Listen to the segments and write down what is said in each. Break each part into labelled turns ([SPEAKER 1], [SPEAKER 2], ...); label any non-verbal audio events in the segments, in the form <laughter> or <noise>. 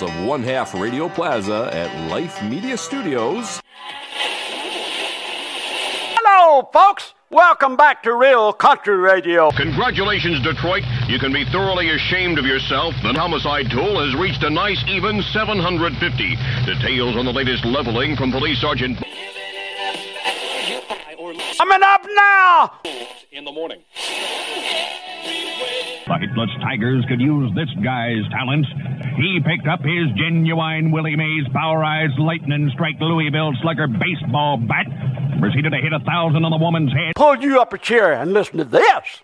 [SPEAKER 1] bowels of One Half Radio Plaza at Life Media Studios.
[SPEAKER 2] Hello, folks. Welcome back to Real Country Radio.
[SPEAKER 3] Congratulations, Detroit. You can be thoroughly ashamed of yourself. The homicide tool has reached a nice even 750. Details on the latest leveling from Police Sergeant.
[SPEAKER 2] Coming up now.
[SPEAKER 3] In the morning.
[SPEAKER 4] The Hitless Tigers could use this guy's talents. He picked up his genuine Willie Mays Powerized Lightning Strike Louisville Slugger baseball bat, proceeded to hit a thousand on the woman's head.
[SPEAKER 2] Pull you up a chair and listen to this.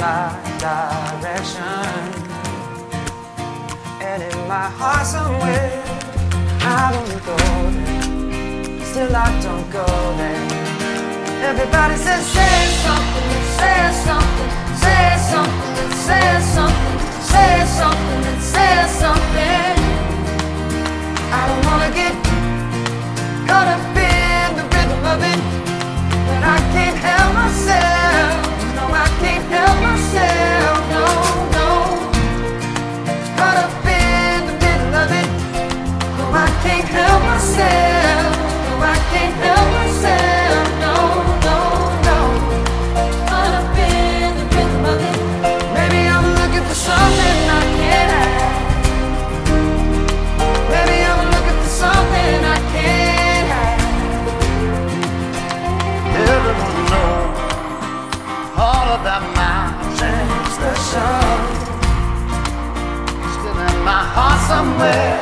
[SPEAKER 5] My direction. And in my heart somewhere, I don't go there. Still I don't go there. Everybody says, say something, say something, say something, say something, say something, say something. I don't wanna get caught up in the rhythm of it, but I can't help myself. No, I can't help myself. No, no, no. Caught up in the rhythm of it. Maybe I'm looking for something I can't have. Maybe I'm looking for something I can't have. Everyone knows all about my transgression. Still in my heart somewhere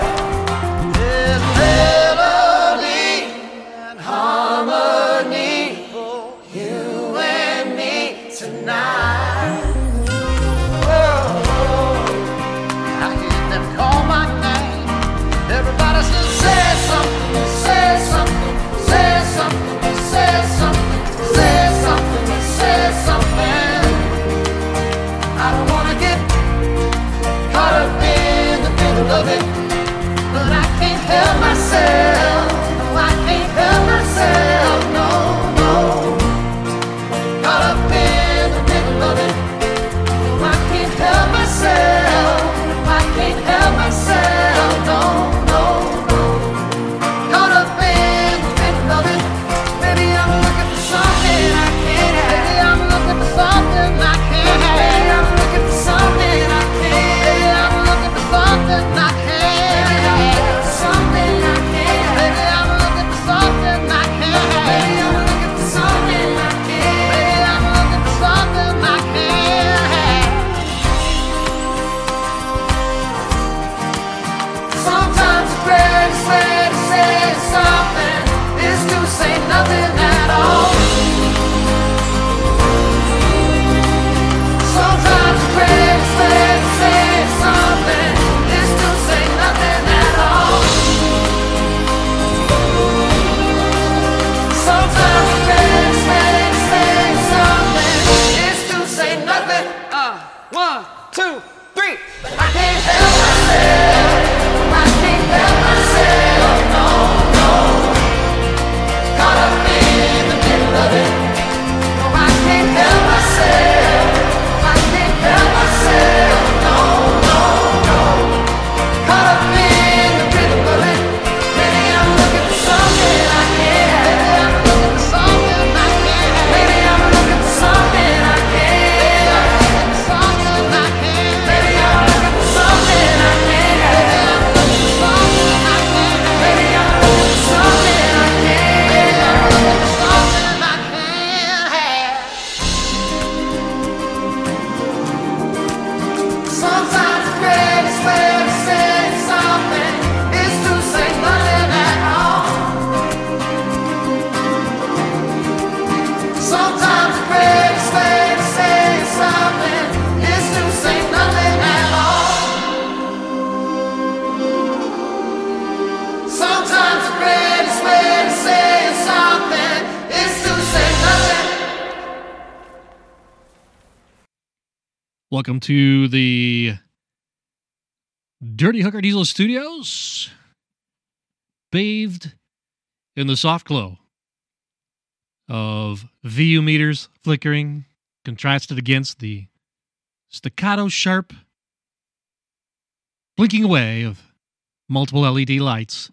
[SPEAKER 6] Welcome to the Dirty Hooker Diesel Studios, bathed in the soft glow of VU meters flickering, contrasted against the staccato sharp blinking away of multiple LED lights.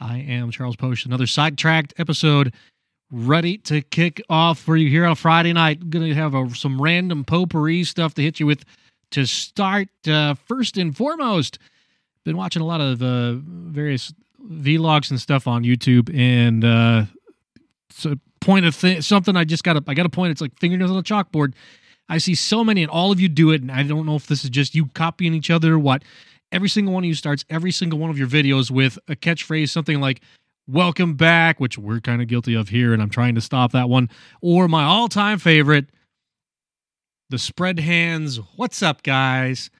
[SPEAKER 6] I am Charles Post, another sidetracked episode ready to kick off for you here on Friday night. Going to have a, some random potpourri stuff to hit you with to start. Uh, first and foremost, been watching a lot of uh, various vlogs and stuff on YouTube, and uh, point of th- something I just got to I got to point. It's like fingernails on a chalkboard. I see so many, and all of you do it, and I don't know if this is just you copying each other or what. Every single one of you starts every single one of your videos with a catchphrase, something like welcome back, which we're kind of guilty of here, and I'm trying to stop that one. Or my all time favorite, the spread hands. What's up, guys?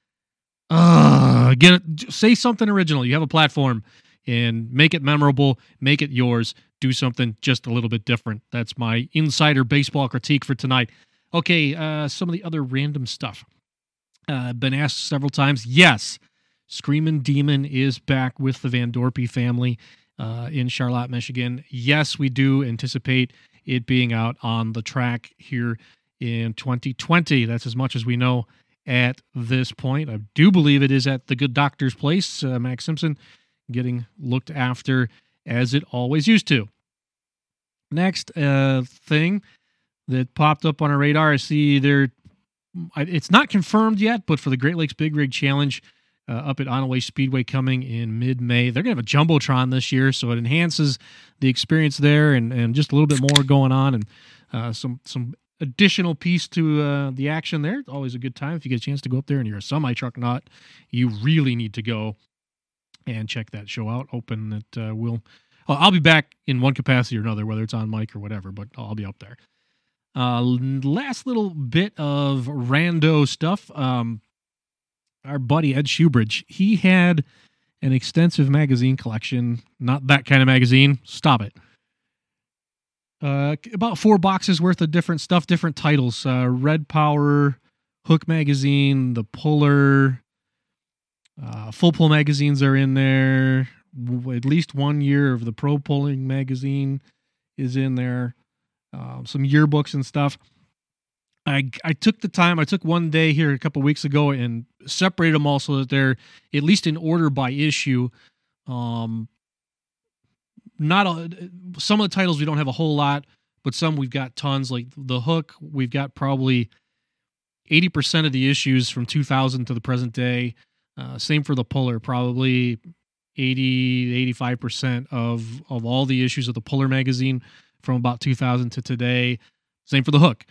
[SPEAKER 6] Uh, get it, say something original. You have a platform and make it memorable, make it yours. Do something just a little bit different. That's my insider baseball critique for tonight. Okay, uh, some of the other random stuff. Uh, been asked several times. Yes, Screaming Demon is back with the Van Dorpy family uh, in Charlotte, Michigan. Yes, we do anticipate it being out on the track here in 2020. That's as much as we know at this point. I do believe it is at the Good Doctor's place. Uh, Max Simpson getting looked after as it always used to. Next uh, thing that popped up on our radar, I see there. It's not confirmed yet, but for the Great Lakes Big Rig Challenge, uh, up at Onaway Speedway coming in mid May. They're going to have a Jumbotron this year, so it enhances the experience there and, and just a little bit more going on and uh, some some additional piece to uh, the action there. Always a good time if you get a chance to go up there and you're a semi truck nut. You really need to go and check that show out. Open that uh, will. I'll be back in one capacity or another, whether it's on mic or whatever, but I'll be up there. Uh, last little bit of rando stuff. Um, our buddy Ed Shoebridge, he had an extensive magazine collection. Not that kind of magazine. Stop it. Uh, about four boxes worth of different stuff, different titles. Uh, Red Power, Hook Magazine, The Puller, uh, Full Pull magazines are in there. At least one year of the Pro Pulling magazine is in there. Um, some yearbooks and stuff. I I took the time. I took one day here a couple weeks ago and separated them all so that they're at least in order by issue. Um, not a, some of the titles we don't have a whole lot, but some we've got tons. Like the hook, we've got probably eighty percent of the issues from 2000 to the present day. Uh, same for the puller, probably 80 85 percent of of all the issues of the puller magazine from about 2000 to today. Same for the hook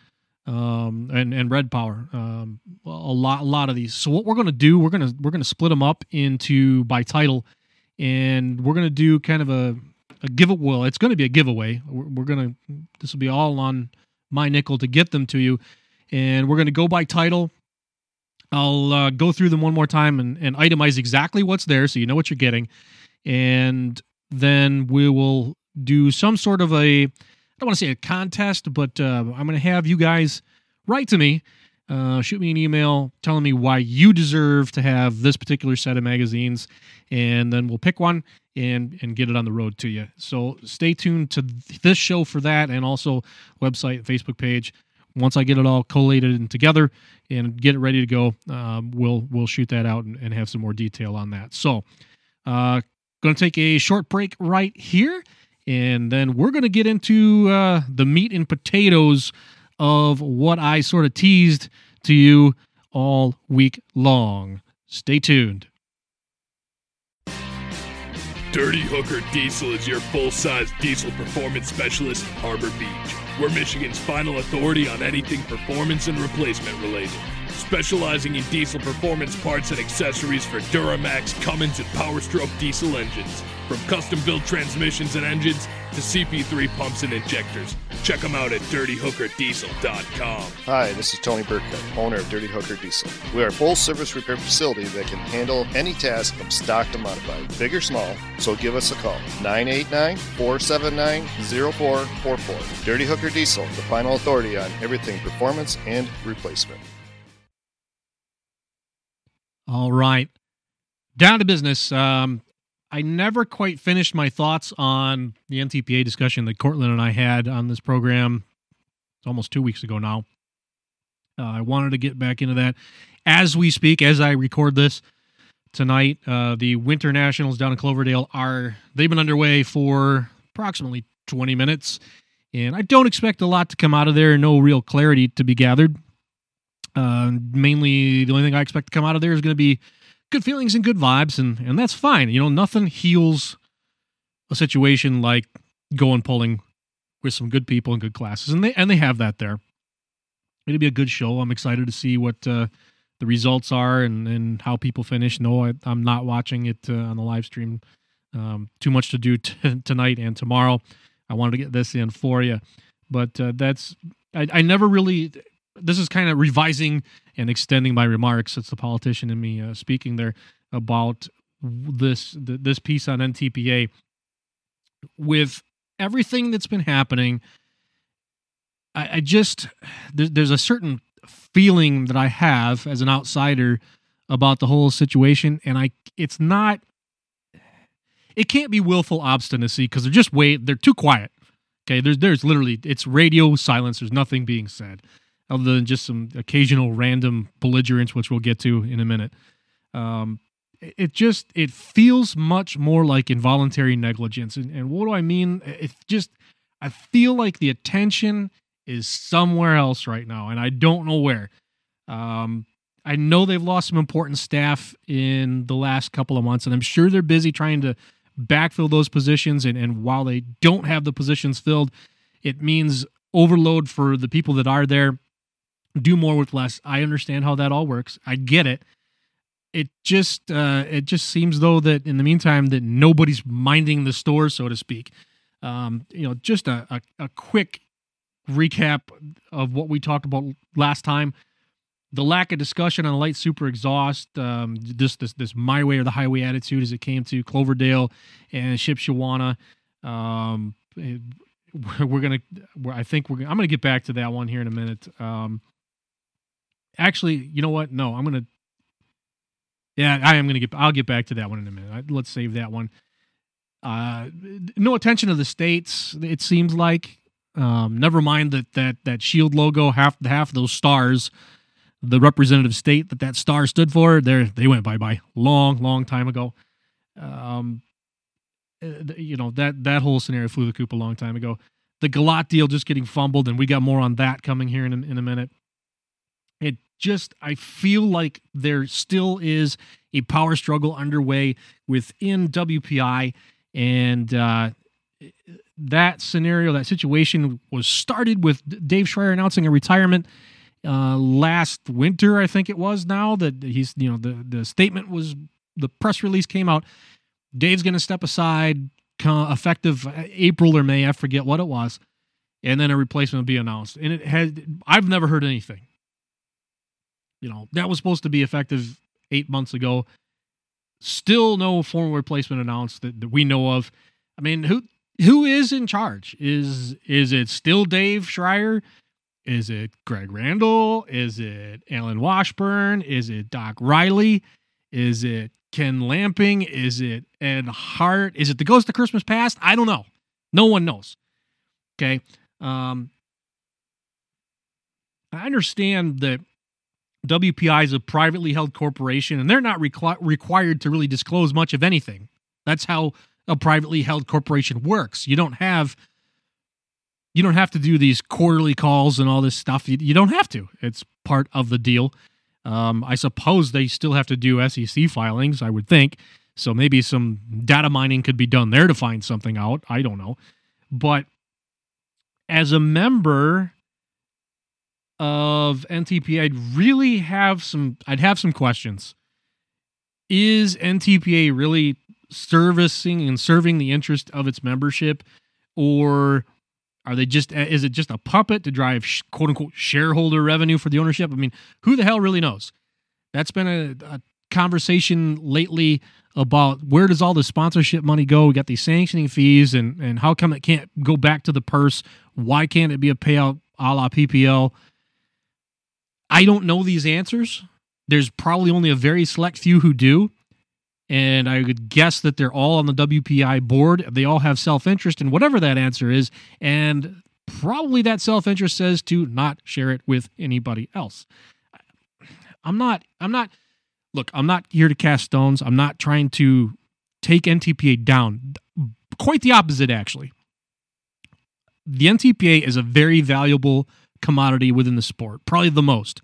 [SPEAKER 6] um, and and Red Power. Um, a lot, a lot of these. So what we're gonna do, we're gonna we're gonna split them up into by title, and we're gonna do kind of a a giveaway. Well, it's gonna be a giveaway. We're, we're gonna this will be all on my nickel to get them to you, and we're gonna go by title. I'll uh, go through them one more time and, and itemize exactly what's there, so you know what you're getting, and then we will do some sort of a don't want to say a contest, but uh, I'm going to have you guys write to me, uh, shoot me an email telling me why you deserve to have this particular set of magazines, and then we'll pick one and and get it on the road to you. So stay tuned to this show for that, and also website, Facebook page. Once I get it all collated and together and get it ready to go, um, we'll we'll shoot that out and, and have some more detail on that. So, uh, going to take a short break right here and then we're going to get into uh, the meat and potatoes of what I sort of teased to you all week long. Stay tuned.
[SPEAKER 7] Dirty Hooker Diesel is your full size diesel performance specialist in Harbor Beach. We're Michigan's final authority on anything performance and replacement related. Specializing in diesel performance parts and accessories for Duramax, Cummins, and Powerstroke diesel engines. From custom built transmissions and engines to CP3 pumps and injectors. Check them out at dirtyhookerdiesel.com.
[SPEAKER 8] Hi, this is Tony Burkett, owner of Dirty Hooker Diesel. We are a full service repair facility that can handle any task from stock to modified, big or small, so give us a call. 989 479 0444. Dirty Hooker Diesel, the final authority on everything performance and replacement.
[SPEAKER 6] All right. Down to business. Um, I never quite finished my thoughts on the NTPA discussion that Cortland and I had on this program it's almost two weeks ago now. Uh, I wanted to get back into that as we speak, as I record this tonight. Uh, the Winter Nationals down in Cloverdale are they've been underway for approximately 20 minutes, and I don't expect a lot to come out of there. No real clarity to be gathered. Uh, mainly, the only thing I expect to come out of there is going to be good feelings and good vibes, and and that's fine. You know, nothing heals a situation like going polling with some good people and good classes, and they and they have that there. It'll be a good show. I'm excited to see what uh, the results are and and how people finish. No, I, I'm not watching it uh, on the live stream. Um, too much to do <laughs> t- tonight and tomorrow. I wanted to get this in for you, but uh, that's I, I never really. This is kind of revising and extending my remarks. It's the politician in me uh, speaking there about this th- this piece on NTPA with everything that's been happening. I, I just there, there's a certain feeling that I have as an outsider about the whole situation, and I it's not it can't be willful obstinacy because they're just wait they're too quiet. Okay, there's there's literally it's radio silence. There's nothing being said other than just some occasional random belligerence, which we'll get to in a minute. Um, it it just it feels much more like involuntary negligence, and, and what do I mean? It's just I feel like the attention is somewhere else right now, and I don't know where. Um, I know they've lost some important staff in the last couple of months, and I'm sure they're busy trying to backfill those positions. And, and while they don't have the positions filled, it means overload for the people that are there. Do more with less. I understand how that all works. I get it. It just uh, it just seems though that in the meantime that nobody's minding the store, so to speak. Um, you know, just a, a, a quick recap of what we talked about last time the lack of discussion on light super exhaust, um, this this this my way or the highway attitude as it came to Cloverdale and Shipshewana. Um, it- we're gonna, I think we're. I'm gonna get back to that one here in a minute. Um, actually, you know what? No, I'm gonna. Yeah, I am gonna get. I'll get back to that one in a minute. Let's save that one. Uh, no attention to the states. It seems like. Um, never mind that that that shield logo. Half half those stars the representative state that that star stood for, there they went bye bye long, long time ago. Um, uh, you know that that whole scenario flew the coop a long time ago. The Galot deal just getting fumbled, and we got more on that coming here in in a minute. It just I feel like there still is a power struggle underway within WPI, and uh, that scenario, that situation was started with Dave Schreier announcing a retirement uh, last winter, I think it was now that he's, you know, the, the statement was, the press release came out. Dave's going to step aside effective April or May. I forget what it was. And then a replacement will be announced. And it had, I've never heard anything. You know, that was supposed to be effective eight months ago. Still no formal replacement announced that, that we know of. I mean, who, who is in charge? Is, is it still Dave Schreier? Is it Greg Randall? Is it Alan Washburn? Is it Doc Riley? Is it Ken Lamping? Is it Ed Hart? Is it the Ghost of Christmas Past? I don't know. No one knows. Okay. Um, I understand that WPI is a privately held corporation and they're not requi- required to really disclose much of anything. That's how a privately held corporation works. You don't have you don't have to do these quarterly calls and all this stuff. You, you don't have to. It's part of the deal. Um, I suppose they still have to do SEC filings, I would think. So maybe some data mining could be done there to find something out. I don't know. But as a member of NTPA, I'd really have some. I'd have some questions. Is NTPA really servicing and serving the interest of its membership, or are they just? Is it just a puppet to drive quote unquote shareholder revenue for the ownership? I mean, who the hell really knows? That's been a, a conversation lately about where does all the sponsorship money go? We got these sanctioning fees, and and how come it can't go back to the purse? Why can't it be a payout a la PPL? I don't know these answers. There's probably only a very select few who do. And I would guess that they're all on the WPI board. They all have self interest in whatever that answer is. And probably that self interest says to not share it with anybody else. I'm not, I'm not, look, I'm not here to cast stones. I'm not trying to take NTPA down. Quite the opposite, actually. The NTPA is a very valuable commodity within the sport, probably the most.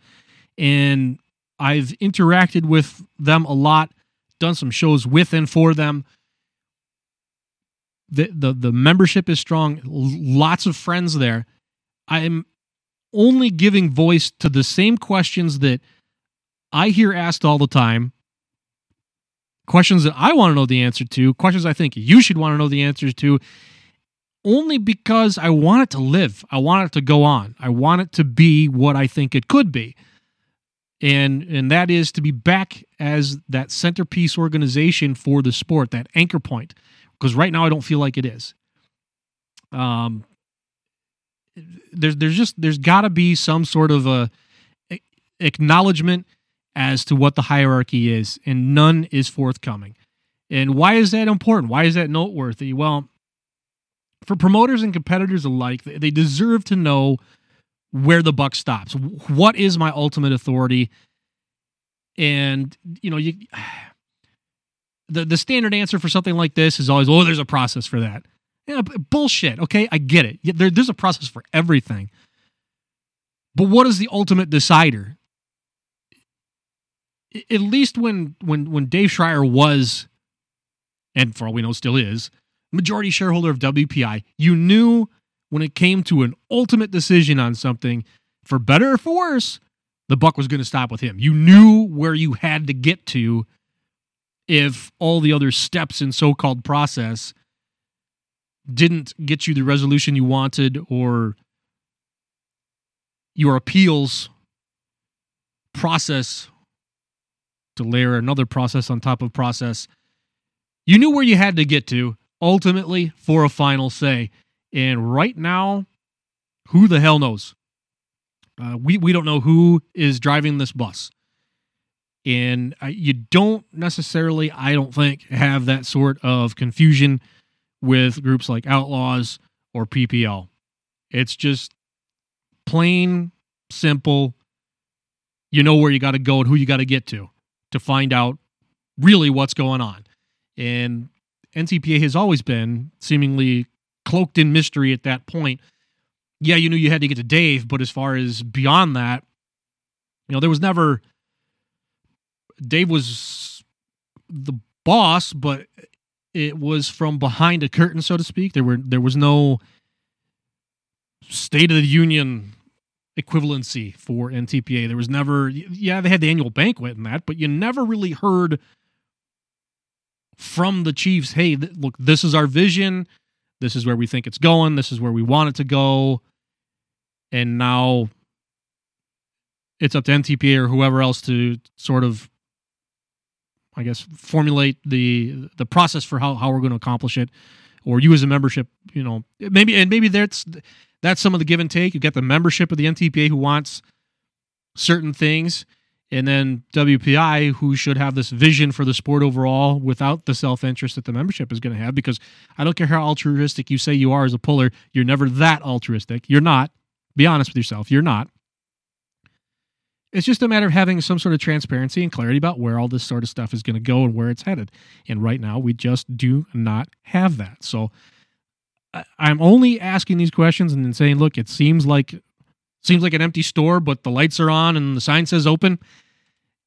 [SPEAKER 6] And I've interacted with them a lot, done some shows with and for them. The, the the membership is strong, lots of friends there. I'm only giving voice to the same questions that I hear asked all the time. Questions that I want to know the answer to, questions I think you should want to know the answers to, only because I want it to live. I want it to go on. I want it to be what I think it could be. And and that is to be back as that centerpiece organization for the sport, that anchor point. Because right now I don't feel like it is. Um there's there's just there's got to be some sort of a acknowledgement as to what the hierarchy is, and none is forthcoming. And why is that important? Why is that noteworthy? Well, for promoters and competitors alike, they deserve to know where the buck stops. What is my ultimate authority? And you know, you <sighs> the the standard answer for something like this is always, "Oh, there's a process for that." Yeah, bullshit. Okay, I get it. There, there's a process for everything. But what is the ultimate decider? at least when when when Dave Schreier was, and for all we know still is, majority shareholder of WPI, you knew when it came to an ultimate decision on something, for better or for worse, the buck was going to stop with him. You knew where you had to get to if all the other steps in so-called process didn't get you the resolution you wanted or your appeals process to layer another process on top of process. You knew where you had to get to ultimately for a final say. And right now, who the hell knows? Uh, we, we don't know who is driving this bus. And you don't necessarily, I don't think, have that sort of confusion with groups like Outlaws or PPL. It's just plain simple. You know where you got to go and who you got to get to to find out really what's going on. And NTPA has always been seemingly cloaked in mystery at that point. Yeah, you knew you had to get to Dave, but as far as beyond that, you know, there was never Dave was the boss, but it was from behind a curtain, so to speak. There were there was no State of the Union equivalency for NTPA. There was never, yeah, they had the annual banquet and that, but you never really heard from the Chiefs, hey, th- look, this is our vision. This is where we think it's going. This is where we want it to go. And now it's up to NTPA or whoever else to sort of, I guess, formulate the the process for how, how we're going to accomplish it. Or you as a membership, you know, maybe and maybe that's that's some of the give and take. You get the membership of the NTPA who wants certain things, and then WPI who should have this vision for the sport overall without the self interest that the membership is going to have. Because I don't care how altruistic you say you are as a puller, you're never that altruistic. You're not. Be honest with yourself. You're not. It's just a matter of having some sort of transparency and clarity about where all this sort of stuff is going to go and where it's headed. And right now, we just do not have that. So, I'm only asking these questions and then saying, look, it seems like seems like an empty store, but the lights are on and the sign says open.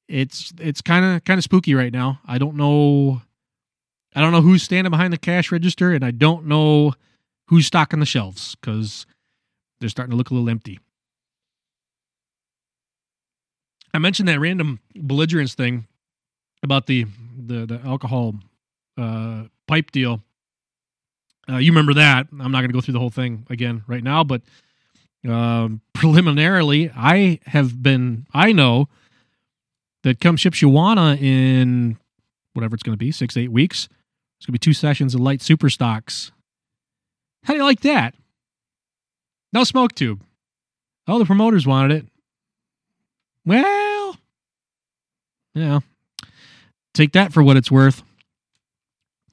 [SPEAKER 6] It's it's kind of kind of spooky right now. I don't know. I don't know who's standing behind the cash register, and I don't know who's stocking the shelves because they're starting to look a little empty. I mentioned that random belligerence thing about the the, the alcohol uh, pipe deal. Uh, you remember that? I'm not going to go through the whole thing again right now, but um, <laughs> preliminarily, I have been. I know that come Shipshewana in whatever it's going to be, six eight weeks. It's going to be two sessions of light super stocks. How do you like that? No smoke tube. Oh, the promoters wanted it. Well, yeah. Take that for what it's worth.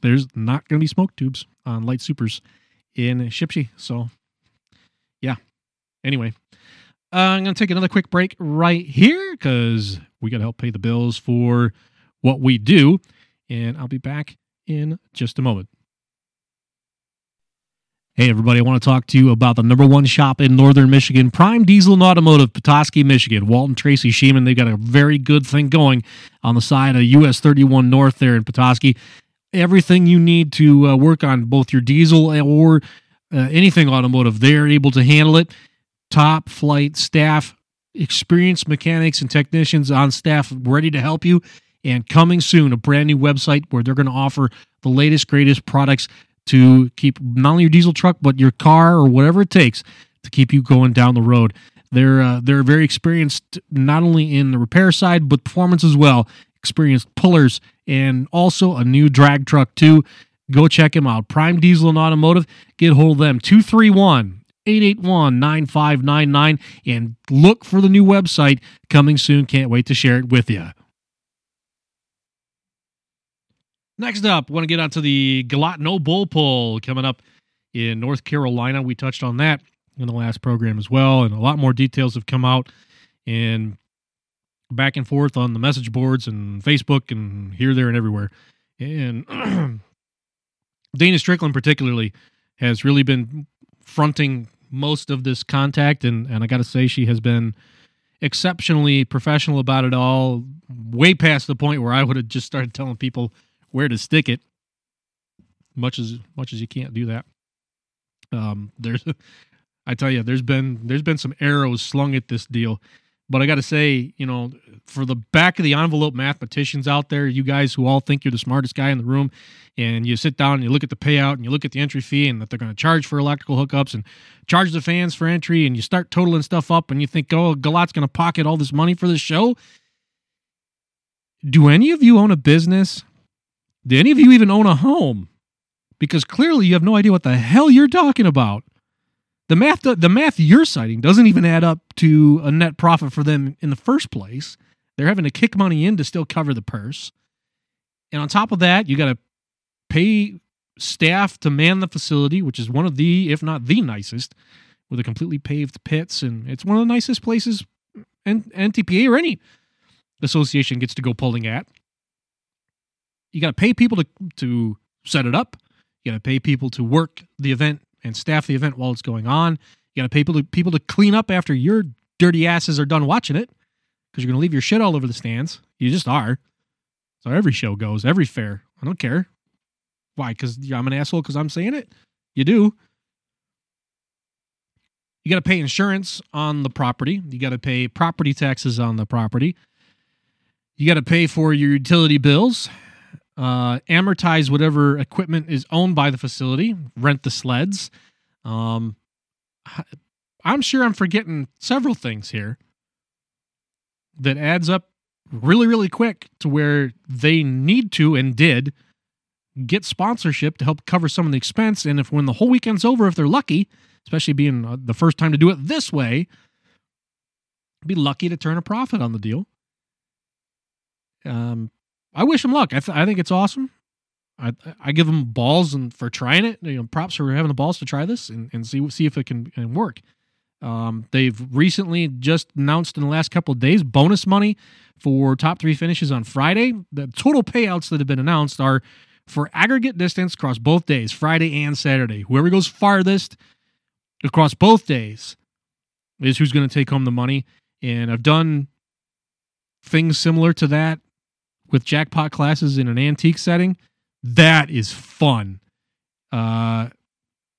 [SPEAKER 6] There's not going to be smoke tubes on light supers in Shipshe. So. Anyway, uh, I'm going to take another quick break right here because we got to help pay the bills for what we do. And I'll be back in just a moment. Hey, everybody, I want to talk to you about the number one shop in northern Michigan, Prime Diesel and Automotive, Petoskey, Michigan. Walton Tracy Sheeman, they've got a very good thing going on the side of US 31 North there in Petoskey. Everything you need to uh, work on both your diesel or uh, anything automotive, they're able to handle it. Top flight staff, experienced mechanics and technicians on staff ready to help you. And coming soon, a brand new website where they're going to offer the latest, greatest products to keep not only your diesel truck but your car or whatever it takes to keep you going down the road. They're uh, they're very experienced not only in the repair side but performance as well. Experienced pullers and also a new drag truck too. Go check them out. Prime Diesel and Automotive. Get hold of them 231 881 9599 and look for the new website coming soon. Can't wait to share it with you. Next up, want to get onto the Galatno Bull Pull coming up in North Carolina. We touched on that in the last program as well, and a lot more details have come out and back and forth on the message boards and Facebook and here, there, and everywhere. And <clears throat> Dana Strickland, particularly, has really been fronting most of this contact, and, and I got to say, she has been exceptionally professional about it all, way past the point where I would have just started telling people where to stick it. Much as much as you can't do that. Um, there's, <laughs> I tell you, there's been there's been some arrows slung at this deal, but I got to say, you know, for the back of the envelope mathematicians out there, you guys who all think you're the smartest guy in the room, and you sit down and you look at the payout and you look at the entry fee and that they're going to charge for electrical hookups and charge the fans for entry, and you start totaling stuff up and you think, oh, Galot's going to pocket all this money for this show. Do any of you own a business do any of you even own a home? Because clearly you have no idea what the hell you're talking about. The math, the math you're citing doesn't even add up to a net profit for them in the first place. They're having to kick money in to still cover the purse. And on top of that, you got to pay staff to man the facility, which is one of the, if not the nicest, with a completely paved pits. And it's one of the nicest places and NTPA or any association gets to go pulling at you got to pay people to to set it up. You got to pay people to work the event and staff the event while it's going on. You got to pay people to, people to clean up after your dirty asses are done watching it because you're going to leave your shit all over the stands. You just are. So every show goes, every fair. I don't care. Why? Because I'm an asshole because I'm saying it? You do. You got to pay insurance on the property. You got to pay property taxes on the property. You got to pay for your utility bills uh, amortize whatever equipment is owned by the facility, rent the sleds. Um, I'm sure I'm forgetting several things here that adds up really, really quick to where they need to and did get sponsorship to help cover some of the expense. And if when the whole weekend's over, if they're lucky, especially being uh, the first time to do it this way, be lucky to turn a profit on the deal. Um, I wish him luck. I, th- I think it's awesome. I I give him balls and for trying it. You know, props for having the balls to try this and, and see see if it can, can work. Um, they've recently just announced in the last couple of days bonus money for top three finishes on Friday. The total payouts that have been announced are for aggregate distance across both days, Friday and Saturday. Whoever goes farthest across both days is who's going to take home the money. And I've done things similar to that with jackpot classes in an antique setting, that is fun. Uh,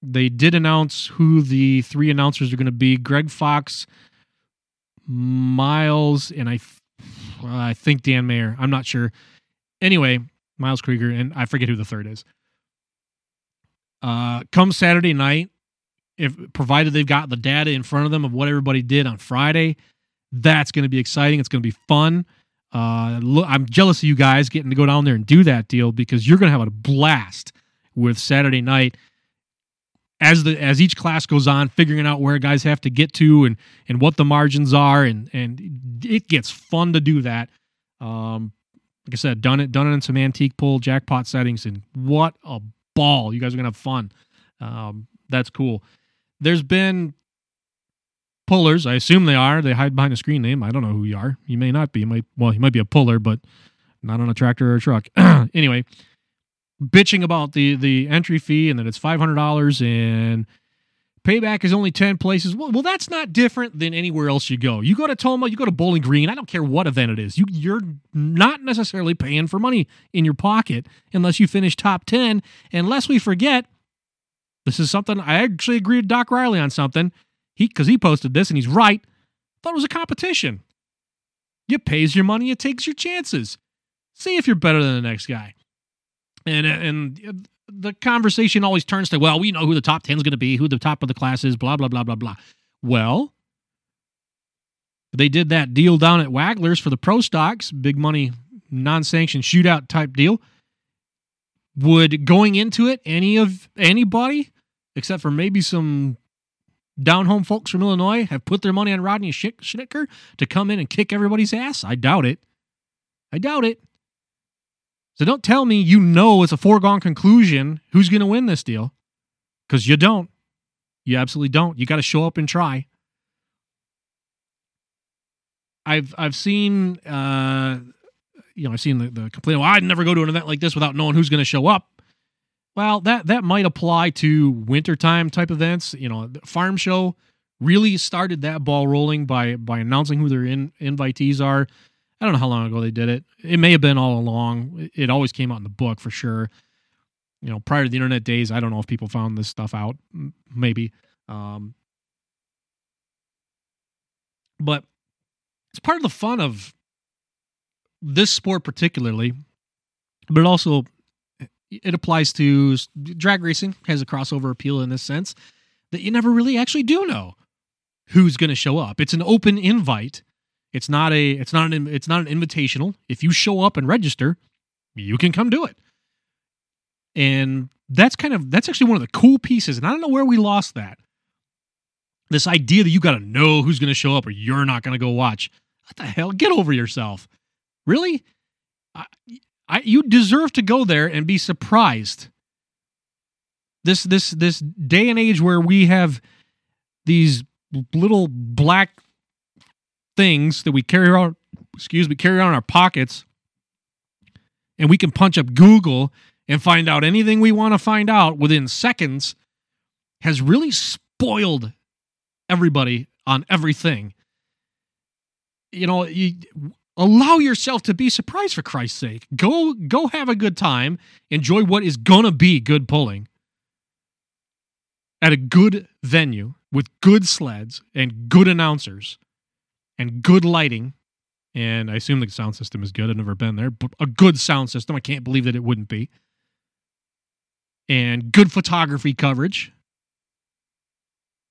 [SPEAKER 6] they did announce who the three announcers are going to be: Greg Fox, Miles, and I I think Dan Mayer. I'm not sure. Anyway, Miles Krieger, and I forget who the third is. Uh, come Saturday night, if provided they've got the data in front of them of what everybody did on Friday, that's going to be exciting. It's going to be fun. Uh, look, I'm jealous of you guys getting to go down there and do that deal because you're going to have a blast with Saturday night as the as each class goes on, figuring out where guys have to get to and and what the margins are, and and it gets fun to do that. Um, like I said, done it done it in some antique pull jackpot settings, and what a ball! You guys are gonna have fun. Um, that's cool. There's been pullers. I assume they are. They hide behind a screen name. I don't know who you are. You may not be. You might well, you might be a puller, but not on a tractor or a truck. <clears throat> anyway, bitching about the the entry fee and that it's five hundred dollars and payback is only ten places. Well, well, that's not different than anywhere else you go. You go to Tomah, you go to Bowling Green. I don't care what event it is. You you're not necessarily paying for money in your pocket unless you finish top ten. Unless we forget, this is something I actually agreed with Doc Riley on something. He because he posted this and he's right. Thought it was a competition. You pays your money, it takes your chances. See if you're better than the next guy. And and the conversation always turns to, well, we know who the top 10 is going to be, who the top of the class is, blah, blah, blah, blah, blah. Well, they did that deal down at Wagler's for the pro stocks, big money, non sanctioned shootout type deal. Would going into it, any of anybody, except for maybe some down home folks from Illinois, have put their money on Rodney Schnitker to come in and kick everybody's ass? I doubt it. I doubt it. So don't tell me you know it's a foregone conclusion who's going to win this deal because you don't. You absolutely don't. You got to show up and try. I've I've seen uh, you know I've seen the, the complaint. Well, I'd never go to an event like this without knowing who's going to show up. Well, that that might apply to wintertime type events. You know, farm show really started that ball rolling by by announcing who their in, invitees are. I don't know how long ago they did it. It may have been all along. It always came out in the book for sure. You know, prior to the internet days, I don't know if people found this stuff out. Maybe. Um, but it's part of the fun of this sport, particularly. But it also it applies to drag racing has a crossover appeal in this sense that you never really actually do know who's going to show up. It's an open invite it's not a it's not an it's not an invitational. If you show up and register, you can come do it. And that's kind of that's actually one of the cool pieces and I don't know where we lost that. This idea that you got to know who's going to show up or you're not going to go watch. What the hell? Get over yourself. Really? I, I, you deserve to go there and be surprised. This this this day and age where we have these little black things that we carry around, excuse me, carry around our pockets, and we can punch up Google and find out anything we want to find out within seconds, has really spoiled everybody on everything. You know, you allow yourself to be surprised for Christ's sake. Go go have a good time. Enjoy what is gonna be good pulling at a good venue with good sleds and good announcers and good lighting. And I assume the sound system is good. I've never been there, but a good sound system. I can't believe that it wouldn't be. And good photography coverage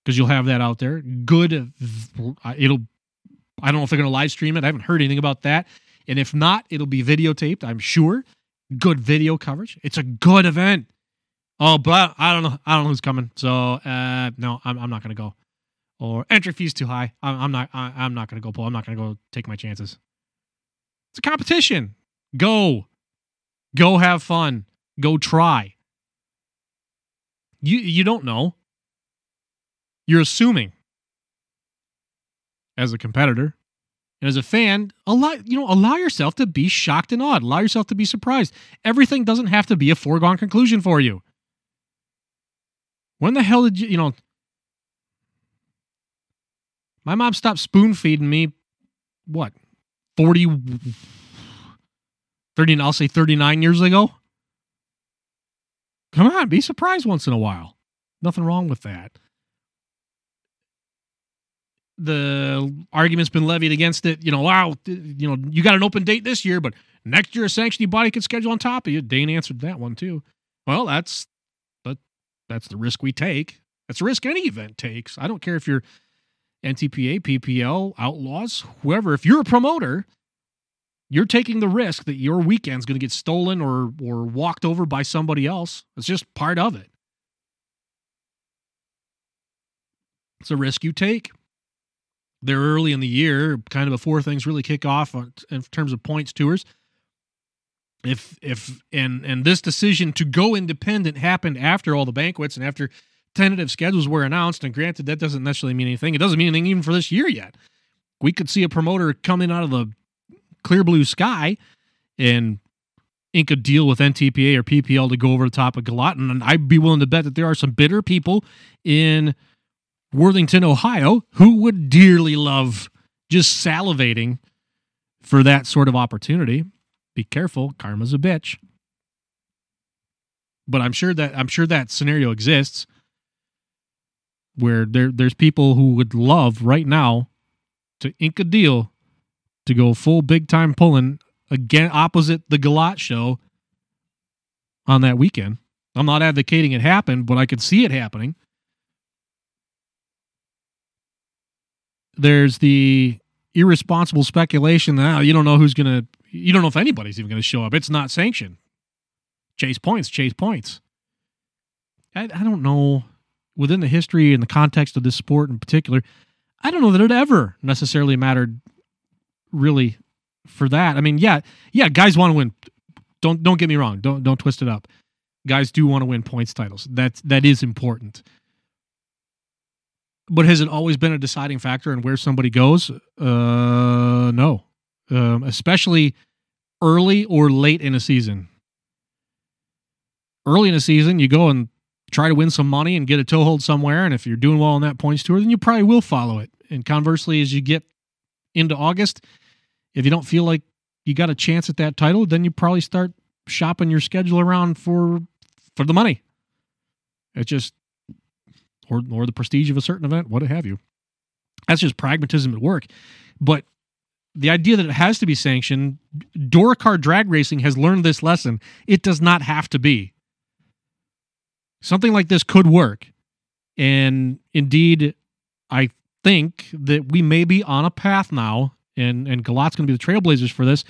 [SPEAKER 6] because you'll have that out there. Good, it'll. I don't know if they're going to live stream it. I haven't heard anything about that. And if not, it'll be videotaped. I'm sure. Good video coverage. It's a good event. Oh, but I don't know. I don't know who's coming. So uh, no, I'm, I'm not going to go or entry fees too high. I'm, I'm not. I, I'm not going to go pull. I'm not going to go take my chances. It's a competition. Go, go have fun. Go try. You you don't know. You're assuming. As a competitor, and as a fan, allow you know allow yourself to be shocked and awed. Allow yourself to be surprised. Everything doesn't have to be a foregone conclusion for you. When the hell did you you know my mom stopped spoon feeding me, what, 40, 30, I'll say 39 years ago? Come on, be surprised once in a while. Nothing wrong with that. The argument's been levied against it. You know, wow, you know, you got an open date this year, but next year a sanctioning body could schedule on top of you. Dane answered that one too. Well, that's but that's the risk we take. That's a risk any event takes. I don't care if you're NTPA, PPL, Outlaws, whoever. If you're a promoter, you're taking the risk that your weekend's going to get stolen or or walked over by somebody else. It's just part of it. It's a risk you take. They're early in the year, kind of before things really kick off in terms of points tours. If if and and this decision to go independent happened after all the banquets and after tentative schedules were announced, and granted that doesn't necessarily mean anything. It doesn't mean anything even for this year yet. We could see a promoter coming out of the clear blue sky and ink a deal with NTPA or PPL to go over the top of Gallatin. And I'd be willing to bet that there are some bitter people in Worthington, Ohio, who would dearly love just salivating for that sort of opportunity. Be careful, karma's a bitch. But I'm sure that I'm sure that scenario exists where there there's people who would love right now to ink a deal to go full big time pulling again opposite the Galot show on that weekend. I'm not advocating it happen, but I could see it happening. There's the irresponsible speculation that oh, you don't know who's going to, you don't know if anybody's even going to show up. It's not sanctioned. Chase points, chase points. I, I don't know within the history and the context of this sport in particular. I don't know that it ever necessarily mattered really for that. I mean, yeah, yeah, guys want to win. Don't don't get me wrong. Don't don't twist it up. Guys do want to win points titles. That's that is important. But has it always been a deciding factor in where somebody goes? Uh, no, um, especially early or late in a season. Early in a season, you go and try to win some money and get a toehold somewhere, and if you're doing well on that points tour, then you probably will follow it. And conversely, as you get into August, if you don't feel like you got a chance at that title, then you probably start shopping your schedule around for for the money. It's just or or the prestige of a certain event, what have you. That's just pragmatism at work. But the idea that it has to be sanctioned, door car drag racing has learned this lesson. It does not have to be. Something like this could work. And indeed, I think that we may be on a path now, and and Galot's going to be the trailblazers for this,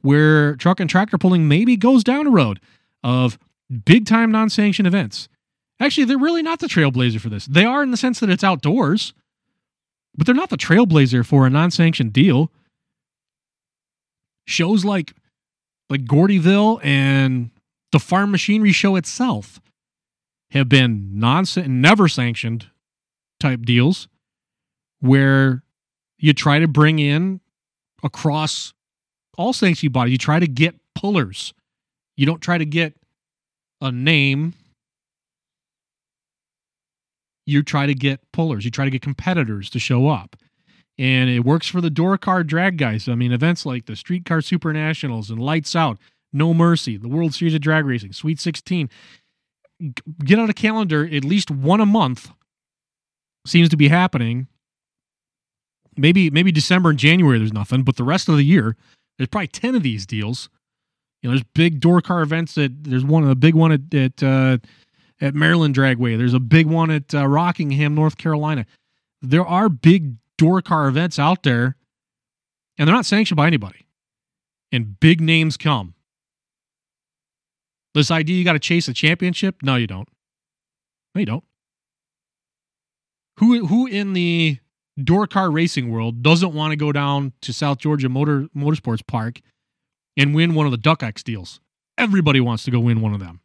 [SPEAKER 6] where truck and tractor pulling maybe goes down a road of big time non sanctioned events. Actually, they're really not the trailblazer for this. They are in the sense that it's outdoors, but they're not the trailblazer for a non sanctioned deal. Shows like like Gordyville and the Farm Machinery Show itself have been non never sanctioned type deals where you try to bring in across all sanctuary bodies, you try to get pullers. You don't try to get a name. You try to get pullers. You try to get competitors to show up. And it works for the door car drag guys. I mean, events like the Streetcar Super Nationals and Lights Out, No Mercy, the World Series of Drag Racing, Sweet 16. Get on a calendar, at least one a month seems to be happening maybe maybe December and January there's nothing, but the rest of the year there's probably ten of these deals. You know, there's big door car events. That there's one a big one at at, uh, at Maryland Dragway. There's a big one at uh, Rockingham, North Carolina. There are big door car events out there, and they're not sanctioned by anybody. And big names come. This idea you got to chase a championship? No, you don't. No, you don't. Who who in the door car racing world doesn't want to go down to South Georgia Motor Motorsports Park and win one of the Duck X deals. Everybody wants to go win one of them.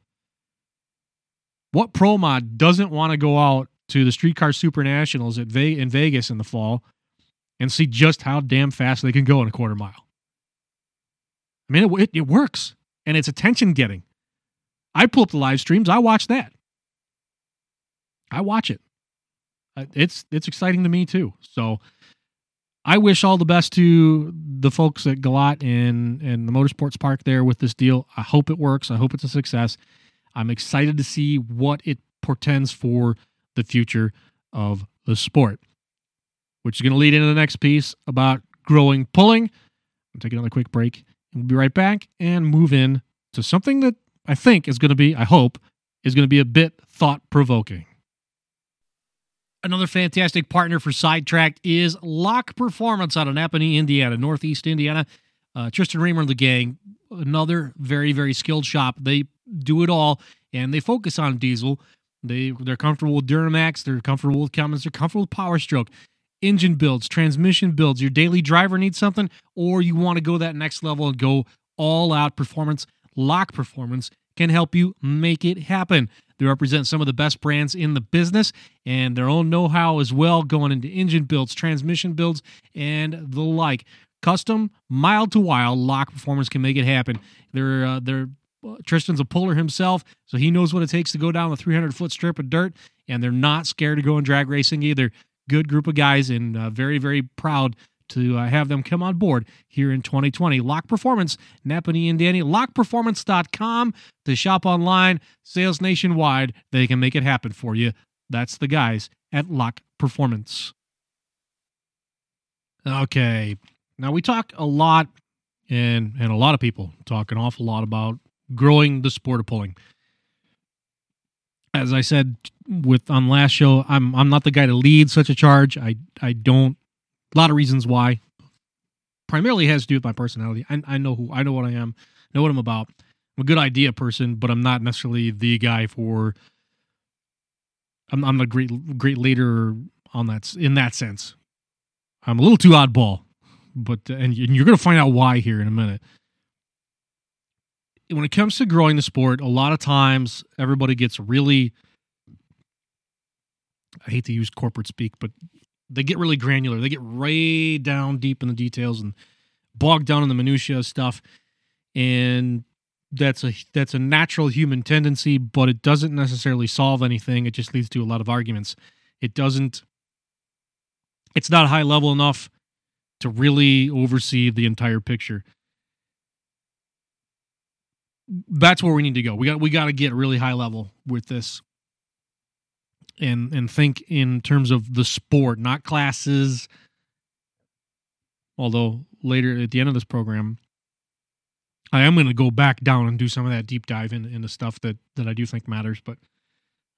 [SPEAKER 6] What pro mod doesn't want to go out to the Streetcar Super Nationals at Ve- in Vegas in the fall and see just how damn fast they can go in a quarter mile? I mean, it, it, it works and it's attention getting. I pull up the live streams, I watch that. I watch it uh, it's it's exciting to me too. So I wish all the best to the folks at Galot and and the Motorsports Park there with this deal. I hope it works. I hope it's a success. I'm excited to see what it portends for the future of the sport. which is going to lead into the next piece about growing pulling. I'll take another quick break. and We'll be right back and move in to something that I think is going to be, I hope, is going to be a bit thought provoking. Another fantastic partner for Sidetracked is Lock Performance out of Nappanee, Indiana, Northeast Indiana. Uh, Tristan Reamer and the gang, another very, very skilled shop. They do it all and they focus on diesel. They they're comfortable with Duramax, they're comfortable with Cummins, they're comfortable with Power Stroke, engine builds, transmission builds. Your daily driver needs something, or you want to go that next level and go all out performance. Lock Performance can help you make it happen. They represent some of the best brands in the business and their own know how as well, going into engine builds, transmission builds, and the like. Custom, mild to wild, Lock Performance can make it happen. They're uh, they're Tristan's a puller himself, so he knows what it takes to go down the 300 foot strip of dirt, and they're not scared to go in drag racing either. Good group of guys, and uh, very very proud to uh, have them come on board here in 2020. Lock Performance, Nappanee and Danny, lockperformance.com to shop online, sales nationwide. They can make it happen for you. That's the guys at Lock Performance. Okay. Now we talk a lot and and a lot of people talk an awful lot about growing the sport of pulling. As I said with on last show, I'm I'm not the guy to lead such a charge. I I don't a lot of reasons why. Primarily has to do with my personality. I, I know who I know what I am, know what I'm about. I'm a good idea person, but I'm not necessarily the guy for. I'm I'm a great great leader on that in that sense. I'm a little too oddball, but and you're going to find out why here in a minute. When it comes to growing the sport, a lot of times everybody gets really. I hate to use corporate speak, but they get really granular. They get way down deep in the details and bogged down in the minutia stuff. And that's a that's a natural human tendency, but it doesn't necessarily solve anything. It just leads to a lot of arguments. It doesn't it's not high level enough to really oversee the entire picture. That's where we need to go. We got we got to get really high level with this and and think in terms of the sport, not classes. Although later at the end of this program, I am going to go back down and do some of that deep dive in, into stuff that that I do think matters, but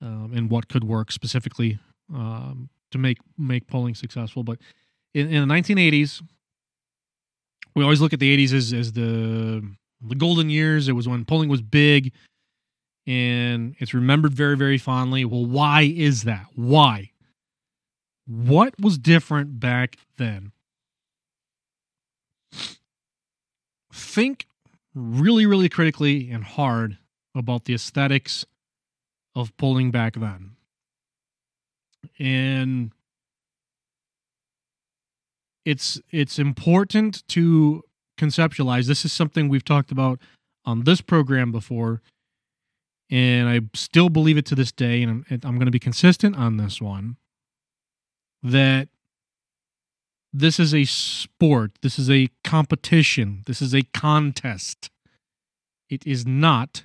[SPEAKER 6] um, and what could work specifically um, to make make pulling successful. But in, in the 1980s, we always look at the 80s as as the the golden years. It was when pulling was big and it's remembered very, very fondly. Well, why is that? Why? What was different back then? Think really, really critically and hard about the aesthetics of pulling back then. And it's it's important to conceptualize. This is something we've talked about on this program before and I still believe it to this day, and I'm, I'm going to be consistent on this one, that this is a sport, this is a competition, this is a contest. It is not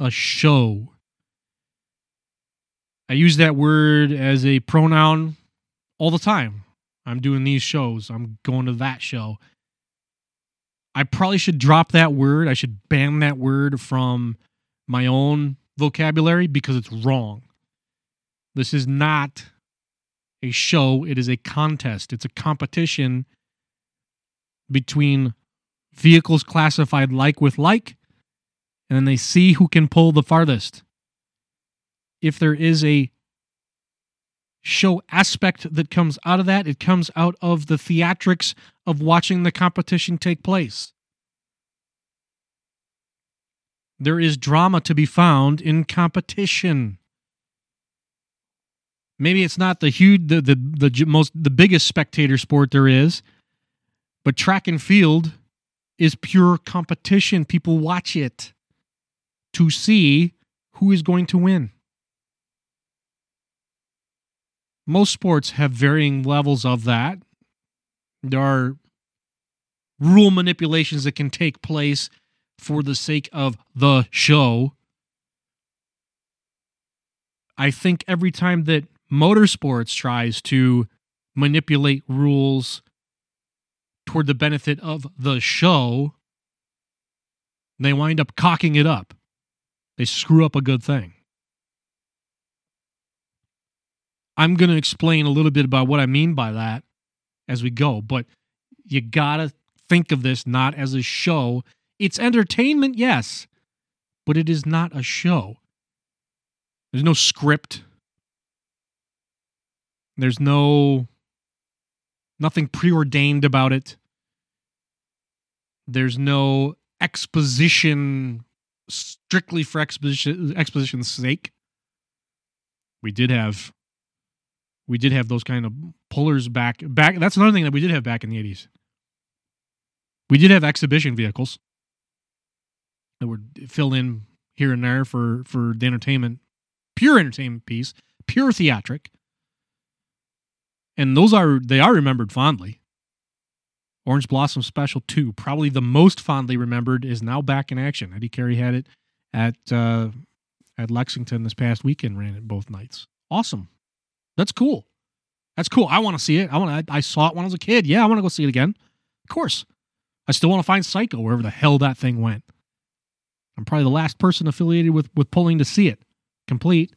[SPEAKER 6] a show. I use that word as a pronoun all the time. I'm doing these shows, I'm going to that show. I probably should drop that word. I should ban that word from my own vocabulary because it's wrong. This is not a show, it is a contest. It's a competition between vehicles classified like with like, and then they see who can pull the farthest. If there is a show aspect that comes out of that, it comes out of the theatrics of watching the competition take place. There is drama to be found in competition. Maybe it's not the huge, the, the, the most, the biggest spectator sport there is, but track and field is pure competition. People watch it to see who is going to win. Most sports have varying levels of that. There are rule manipulations that can take place for the sake of the show. I think every time that motorsports tries to manipulate rules toward the benefit of the show, they wind up cocking it up. They screw up a good thing. I'm going to explain a little bit about what I mean by that as we go, but you got to think of this not as a show. It's entertainment, yes, but it is not a show. There's no script. There's no nothing preordained about it. There's no exposition strictly for exposition exposition's sake. We did have we did have those kind of pullers back back that's another thing that we did have back in the 80s. We did have exhibition vehicles that would fill in here and there for for the entertainment pure entertainment piece, pure theatric. And those are they are remembered fondly. Orange Blossom Special 2, probably the most fondly remembered, is now back in action. Eddie Carey had it at uh, at Lexington this past weekend, ran it both nights. Awesome. That's cool. That's cool. I want to see it. I want. I saw it when I was a kid. Yeah, I want to go see it again. Of course. I still want to find Psycho wherever the hell that thing went. I'm probably the last person affiliated with with pulling to see it complete.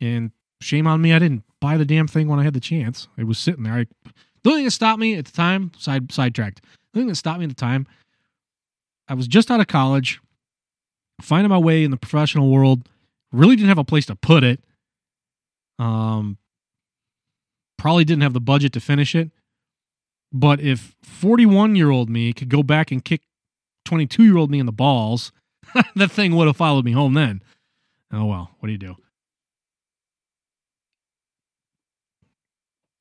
[SPEAKER 6] And shame on me, I didn't buy the damn thing when I had the chance. It was sitting there. I, the only thing that stopped me at the time, side sidetracked. The thing that stopped me at the time, I was just out of college, finding my way in the professional world. Really didn't have a place to put it. Um, probably didn't have the budget to finish it. But if 41 year old me could go back and kick 22 year old me in the balls, <laughs> that thing would have followed me home then. Oh well, what do you do?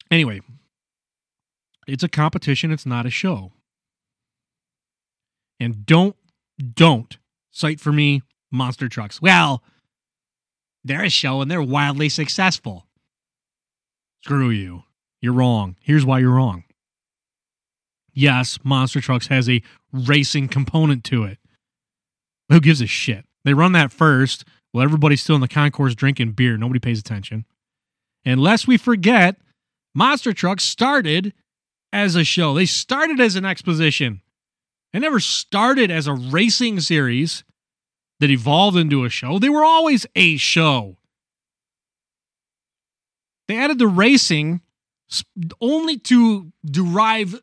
[SPEAKER 6] Anyway, it's a competition, it's not a show. And don't, don't cite for me monster trucks. Well, they're a show and they're wildly successful. Screw you. You're wrong. Here's why you're wrong. Yes, Monster Trucks has a racing component to it. Who gives a shit? They run that first while everybody's still in the concourse drinking beer. Nobody pays attention. And lest we forget, Monster Trucks started as a show. They started as an exposition. They never started as a racing series that evolved into a show. They were always a show. They added the racing only to derive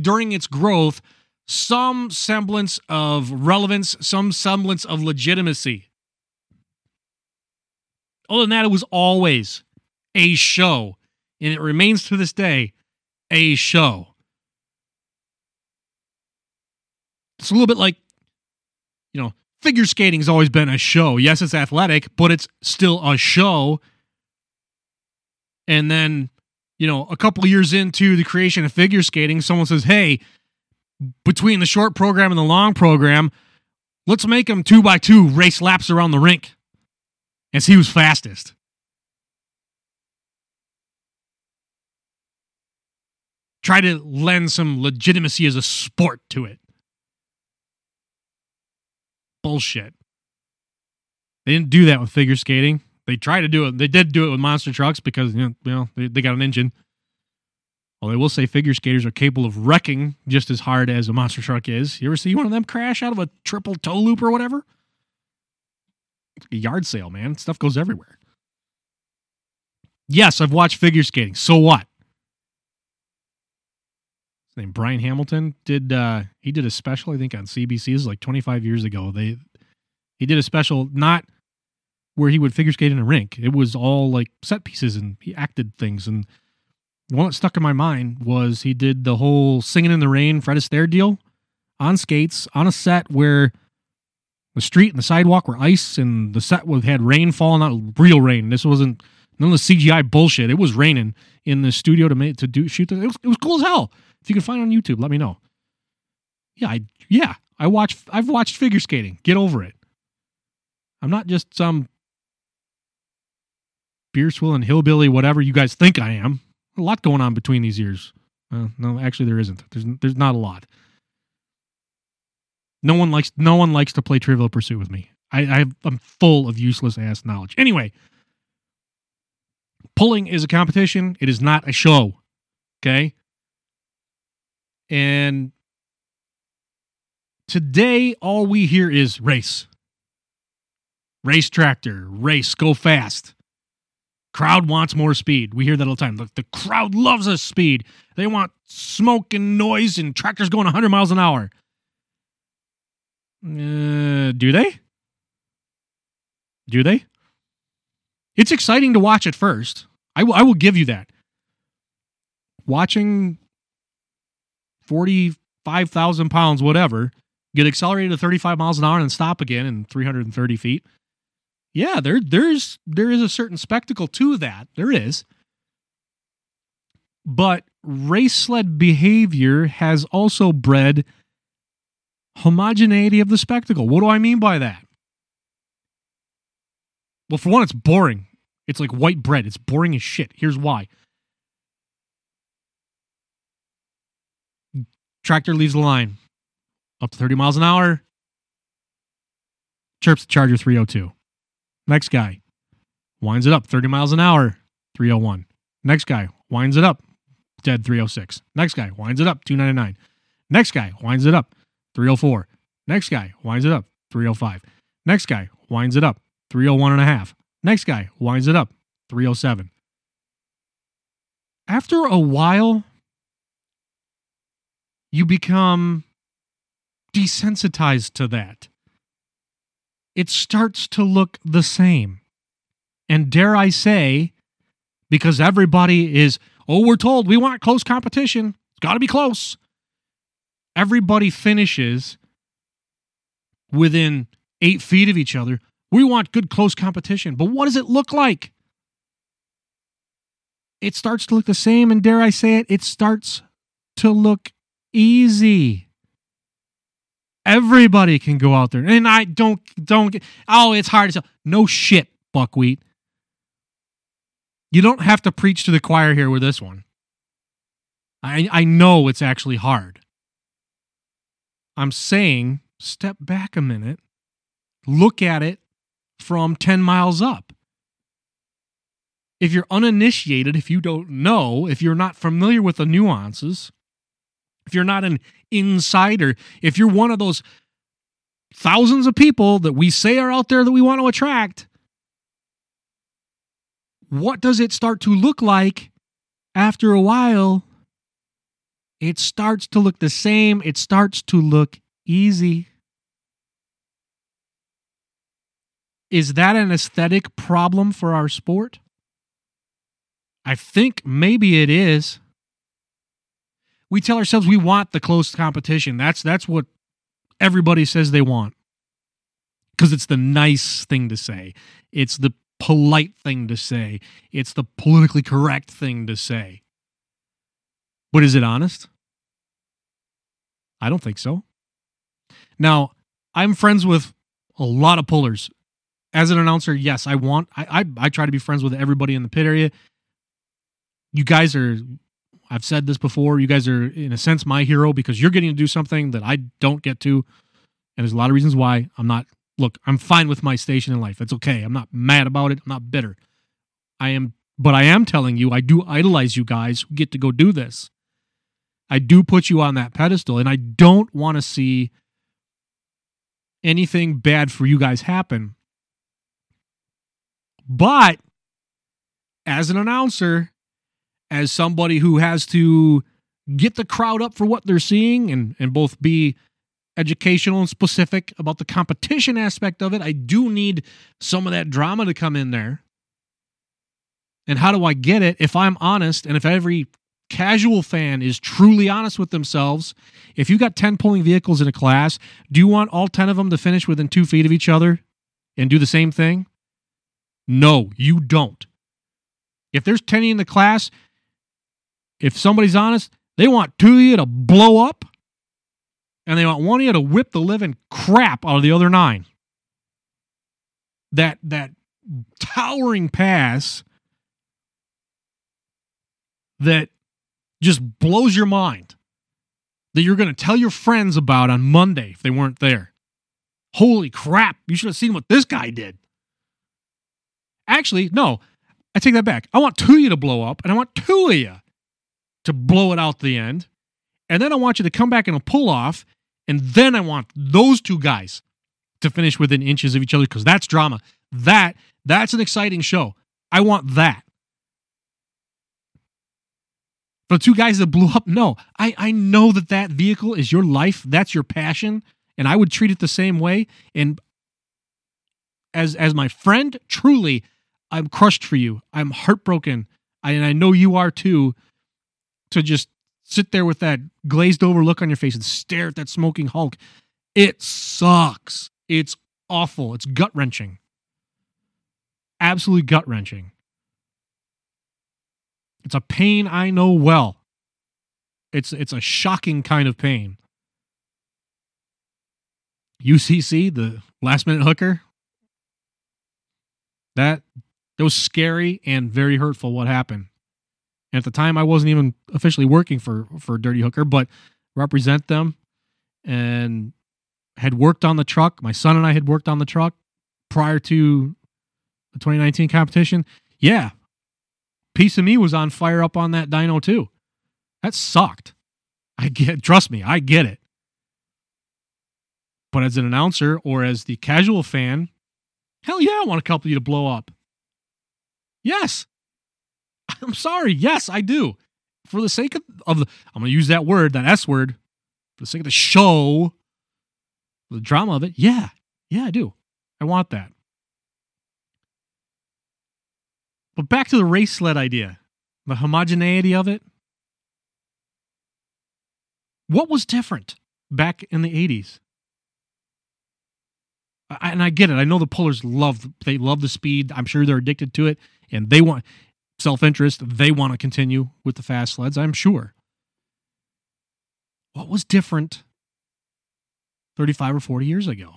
[SPEAKER 6] during its growth some semblance of relevance, some semblance of legitimacy. Other than that, it was always a show, and it remains to this day a show. It's a little bit like, you know, figure skating's always been a show. Yes, it's athletic, but it's still a show. And then, you know, a couple years into the creation of figure skating, someone says, "Hey, between the short program and the long program, let's make them two by two race laps around the rink and see who's fastest." try to lend some legitimacy as a sport to it. Bullshit. They didn't do that with figure skating. They tried to do it. They did do it with monster trucks because you know, they, they got an engine. Well, they will say figure skaters are capable of wrecking just as hard as a monster truck is. You ever see one of them crash out of a triple toe loop or whatever? yard sale, man. Stuff goes everywhere. Yes, I've watched figure skating. So what? named Brian Hamilton did uh he did a special I think on CBC is like 25 years ago. They he did a special not where he would figure skate in a rink. It was all like set pieces and he acted things and one that stuck in my mind was he did the whole singing in the rain Fred Astaire deal on skates on a set where the street and the sidewalk were ice and the set had rain falling out real rain. This wasn't none of the CGI bullshit. It was raining in the studio to make to do shoot. The, it was it was cool as hell. If you can find it on YouTube, let me know. Yeah, I yeah, I watch I've watched figure skating. Get over it. I'm not just some beer swilling hillbilly, whatever you guys think I am. A lot going on between these years. Uh, no, actually, there isn't. There's there's not a lot. No one likes no one likes to play Trivial Pursuit with me. I, I I'm full of useless ass knowledge. Anyway, pulling is a competition. It is not a show. Okay. And today, all we hear is race. Race tractor, race, go fast. Crowd wants more speed. We hear that all the time. The, the crowd loves us speed. They want smoke and noise and tractors going 100 miles an hour. Uh, do they? Do they? It's exciting to watch at first. I will- I will give you that. Watching 45,000 pounds, whatever, get accelerated to 35 miles an hour and stop again in 330 feet. Yeah, there there's there is a certain spectacle to that. There is. But race sled behavior has also bred homogeneity of the spectacle. What do I mean by that? Well, for one, it's boring. It's like white bread. It's boring as shit. Here's why. Tractor leaves the line up to 30 miles an hour. Chirps the Charger 302. Next guy winds it up 30 miles an hour 301. Next guy winds it up dead 306. Next guy winds it up 299. Next guy winds it up 304. Next guy winds it up 305. Next guy winds it up 301 and a half. Next guy winds it up 307. After a while, you become desensitized to that. It starts to look the same. And dare I say, because everybody is, oh, we're told we want close competition, it's got to be close. Everybody finishes within eight feet of each other. We want good close competition. But what does it look like? It starts to look the same, and dare I say it, it starts to look easy. Everybody can go out there, and I don't don't. Oh, it's hard to sell. No shit, buckwheat. You don't have to preach to the choir here with this one. I I know it's actually hard. I'm saying step back a minute, look at it from 10 miles up. If you're uninitiated, if you don't know, if you're not familiar with the nuances, if you're not an insider, if you're one of those thousands of people that we say are out there that we want to attract, what does it start to look like after a while? It starts to look the same. It starts to look easy. Is that an aesthetic problem for our sport? I think maybe it is. We tell ourselves we want the close competition. That's that's what everybody says they want. Cuz it's the nice thing to say. It's the polite thing to say. It's the politically correct thing to say. But is it honest? I don't think so. Now, I'm friends with a lot of pullers. As an announcer, yes, I want I, I I try to be friends with everybody in the pit area. You guys are I've said this before, you guys are in a sense my hero because you're getting to do something that I don't get to. And there's a lot of reasons why. I'm not look, I'm fine with my station in life. It's okay. I'm not mad about it. I'm not bitter. I am but I am telling you, I do idolize you guys who get to go do this. I do put you on that pedestal, and I don't want to see anything bad for you guys happen. But as an announcer, as somebody who has to get the crowd up for what they're seeing and, and both be educational and specific about the competition aspect of it, I do need some of that drama to come in there. And how do I get it? If I'm honest and if every casual fan is truly honest with themselves, if you got 10 pulling vehicles in a class, do you want all 10 of them to finish within two feet of each other and do the same thing? No, you don't. If there's 10 in the class, if somebody's honest, they want two of you to blow up and they want one of you to whip the living crap out of the other nine. That that towering pass that just blows your mind that you're going to tell your friends about on Monday if they weren't there. Holy crap, you should have seen what this guy did. Actually, no, I take that back. I want two of you to blow up, and I want two of you to blow it out the end. And then I want you to come back in a pull off. And then I want those two guys to finish within inches of each other because that's drama. That that's an exciting show. I want that. The two guys that blew up, no. I, I know that that vehicle is your life. That's your passion. And I would treat it the same way. And as as my friend, truly, I'm crushed for you. I'm heartbroken. I, and I know you are too. To just sit there with that glazed over look on your face and stare at that smoking Hulk. It sucks. It's awful. It's gut wrenching. Absolutely gut wrenching. It's a pain I know well. It's it's a shocking kind of pain. UCC, the last minute hooker. That that was scary and very hurtful what happened. At the time I wasn't even officially working for for Dirty Hooker, but represent them and had worked on the truck. My son and I had worked on the truck prior to the 2019 competition. Yeah. Piece of me was on fire up on that dyno too. That sucked. I get trust me, I get it. But as an announcer or as the casual fan, hell yeah, I want a couple of you to blow up. Yes. <laughs> I'm sorry. Yes, I do. For the sake of, of the, I'm going to use that word, that S word, for the sake of the show, the drama of it. Yeah. Yeah, I do. I want that. But back to the race sled idea, the homogeneity of it. What was different back in the 80s? I, and I get it. I know the pullers love they love the speed. I'm sure they're addicted to it, and they want self interest. They want to continue with the fast sleds. I'm sure. What was different 35 or 40 years ago?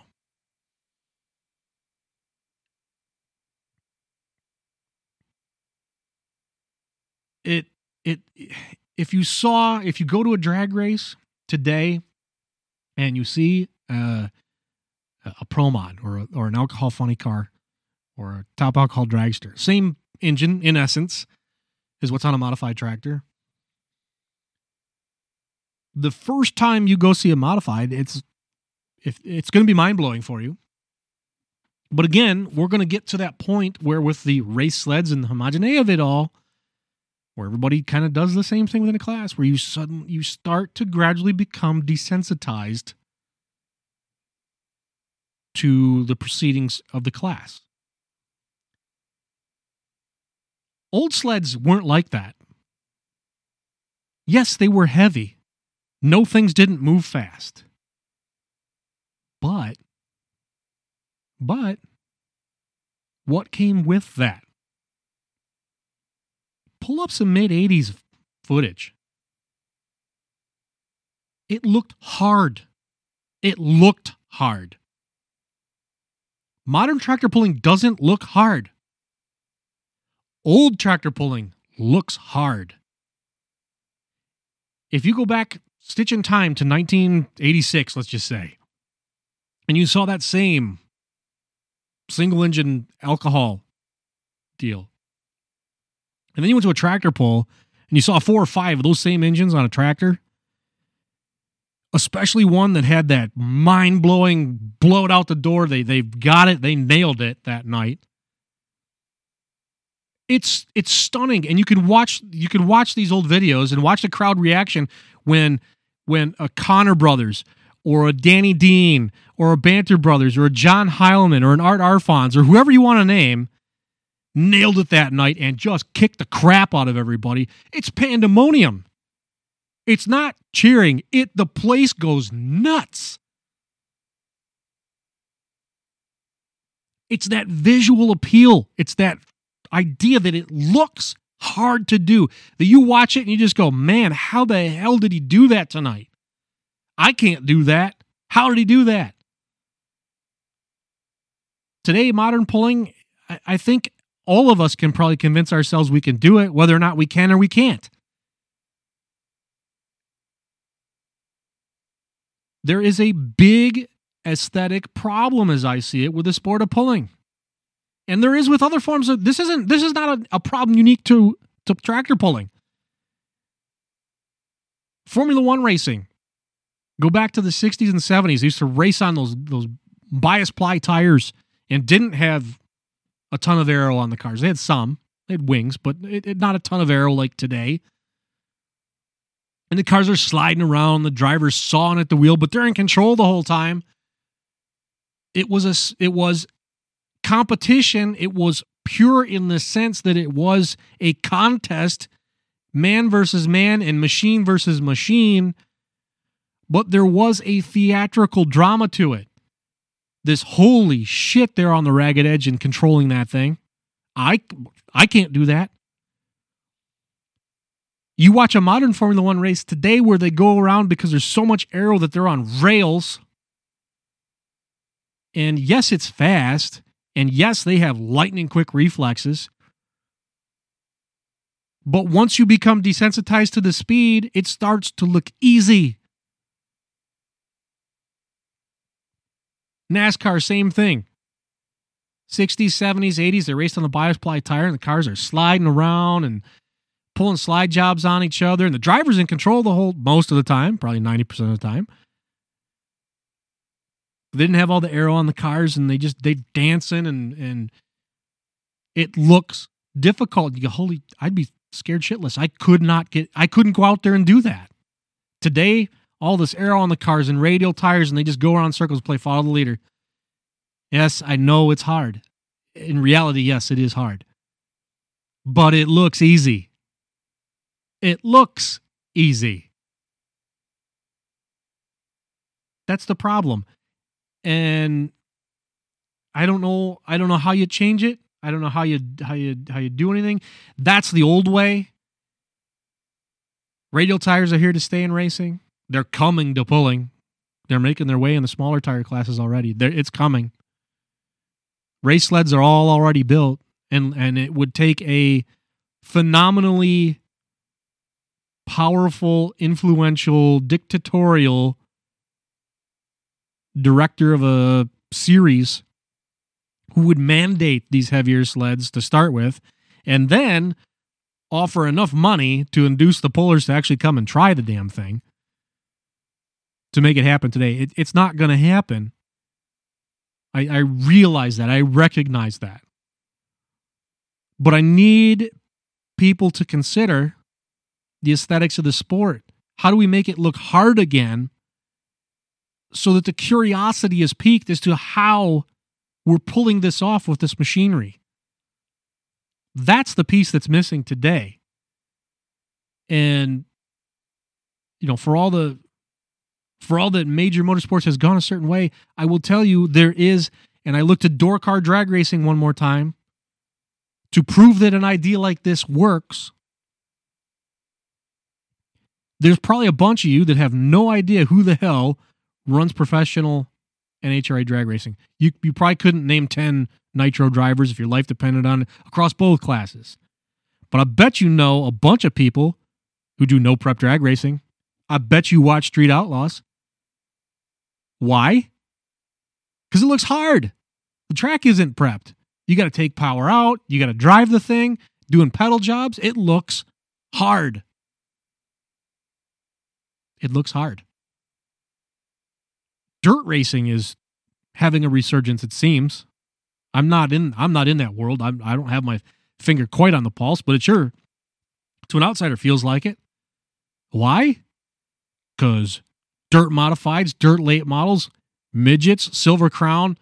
[SPEAKER 6] It it if you saw if you go to a drag race today and you see uh, a Promod or a, or an alcohol funny car or a top alcohol dragster, same engine in essence is what's on a modified tractor. The first time you go see a modified, it's if it's going to be mind blowing for you. But again, we're going to get to that point where with the race sleds and the homogeneity of it all, where everybody kind of does the same thing within a class, where you suddenly you start to gradually become desensitized to the proceedings of the class. Old sleds weren't like that. Yes, they were heavy. No things didn't move fast. But, but, what came with that? Pull up some mid 80s footage. It looked hard. It looked hard. Modern tractor pulling doesn't look hard. Old tractor pulling looks hard. If you go back, stitch in time to 1986, let's just say, and you saw that same single engine alcohol deal, and then you went to a tractor pull and you saw four or five of those same engines on a tractor, especially one that had that mind blowing blow it out the door. They they've got it, they nailed it that night. It's it's stunning, and you can watch you can watch these old videos and watch the crowd reaction when when a Connor Brothers or a Danny Dean or a Banter Brothers or a John Heilman or an Art Arfons or whoever you want to name nailed it that night and just kicked the crap out of everybody. It's pandemonium. It's not cheering. It the place goes nuts. It's that visual appeal. It's that idea that it looks hard to do. That you watch it and you just go, "Man, how the hell did he do that tonight?" I can't do that. How did he do that? Today, modern pulling, I think all of us can probably convince ourselves we can do it, whether or not we can or we can't. There is a big aesthetic problem as I see it with the sport of pulling. And there is with other forms of this isn't this is not a, a problem unique to, to tractor pulling. Formula One racing. Go back to the 60s and 70s. They used to race on those those bias ply tires and didn't have a ton of aero on the cars. They had some, they had wings, but it, it, not a ton of aero like today. And the cars are sliding around, the driver's sawing at the wheel, but they're in control the whole time. It was a it was competition. It was pure in the sense that it was a contest, man versus man and machine versus machine. But there was a theatrical drama to it this holy shit they're on the ragged edge and controlling that thing. I I can't do that. You watch a modern Formula 1 race today where they go around because there's so much aero that they're on rails. And yes, it's fast, and yes, they have lightning quick reflexes. But once you become desensitized to the speed, it starts to look easy. NASCAR, same thing. 60s, 70s, 80s, they raced on the bias ply tire and the cars are sliding around and pulling slide jobs on each other. And the driver's in control the whole most of the time, probably 90% of the time. They didn't have all the aero on the cars and they just they dancing and and it looks difficult. You go, holy, I'd be scared shitless. I could not get I couldn't go out there and do that. Today, all this aero on the cars and radial tires, and they just go around circles, play follow the leader. Yes, I know it's hard. In reality, yes, it is hard. But it looks easy. It looks easy. That's the problem. And I don't know I don't know how you change it. I don't know how you how you how you do anything. That's the old way. Radial tires are here to stay in racing. They're coming to pulling. They're making their way in the smaller tire classes already. They're, it's coming. Race sleds are all already built, and and it would take a phenomenally powerful, influential, dictatorial director of a series who would mandate these heavier sleds to start with, and then offer enough money to induce the pullers to actually come and try the damn thing to make it happen today. It, it's not going to happen. I, I realize that. I recognize that. But I need people to consider the aesthetics of the sport. How do we make it look hard again so that the curiosity is piqued as to how we're pulling this off with this machinery? That's the piece that's missing today. And, you know, for all the for all that major motorsports has gone a certain way, I will tell you there is, and I looked at door car drag racing one more time to prove that an idea like this works. There's probably a bunch of you that have no idea who the hell runs professional NHRA drag racing. You, you probably couldn't name 10 nitro drivers if your life depended on it across both classes. But I bet you know a bunch of people who do no prep drag racing. I bet you watch Street Outlaws. Why? Because it looks hard. The track isn't prepped. You got to take power out. You got to drive the thing, doing pedal jobs. It looks hard. It looks hard. Dirt racing is having a resurgence. It seems. I'm not in. I'm not in that world. I'm, I don't have my finger quite on the pulse, but it sure, to an outsider, feels like it. Why? Because dirt modifieds, dirt late models, midgets, Silver Crown,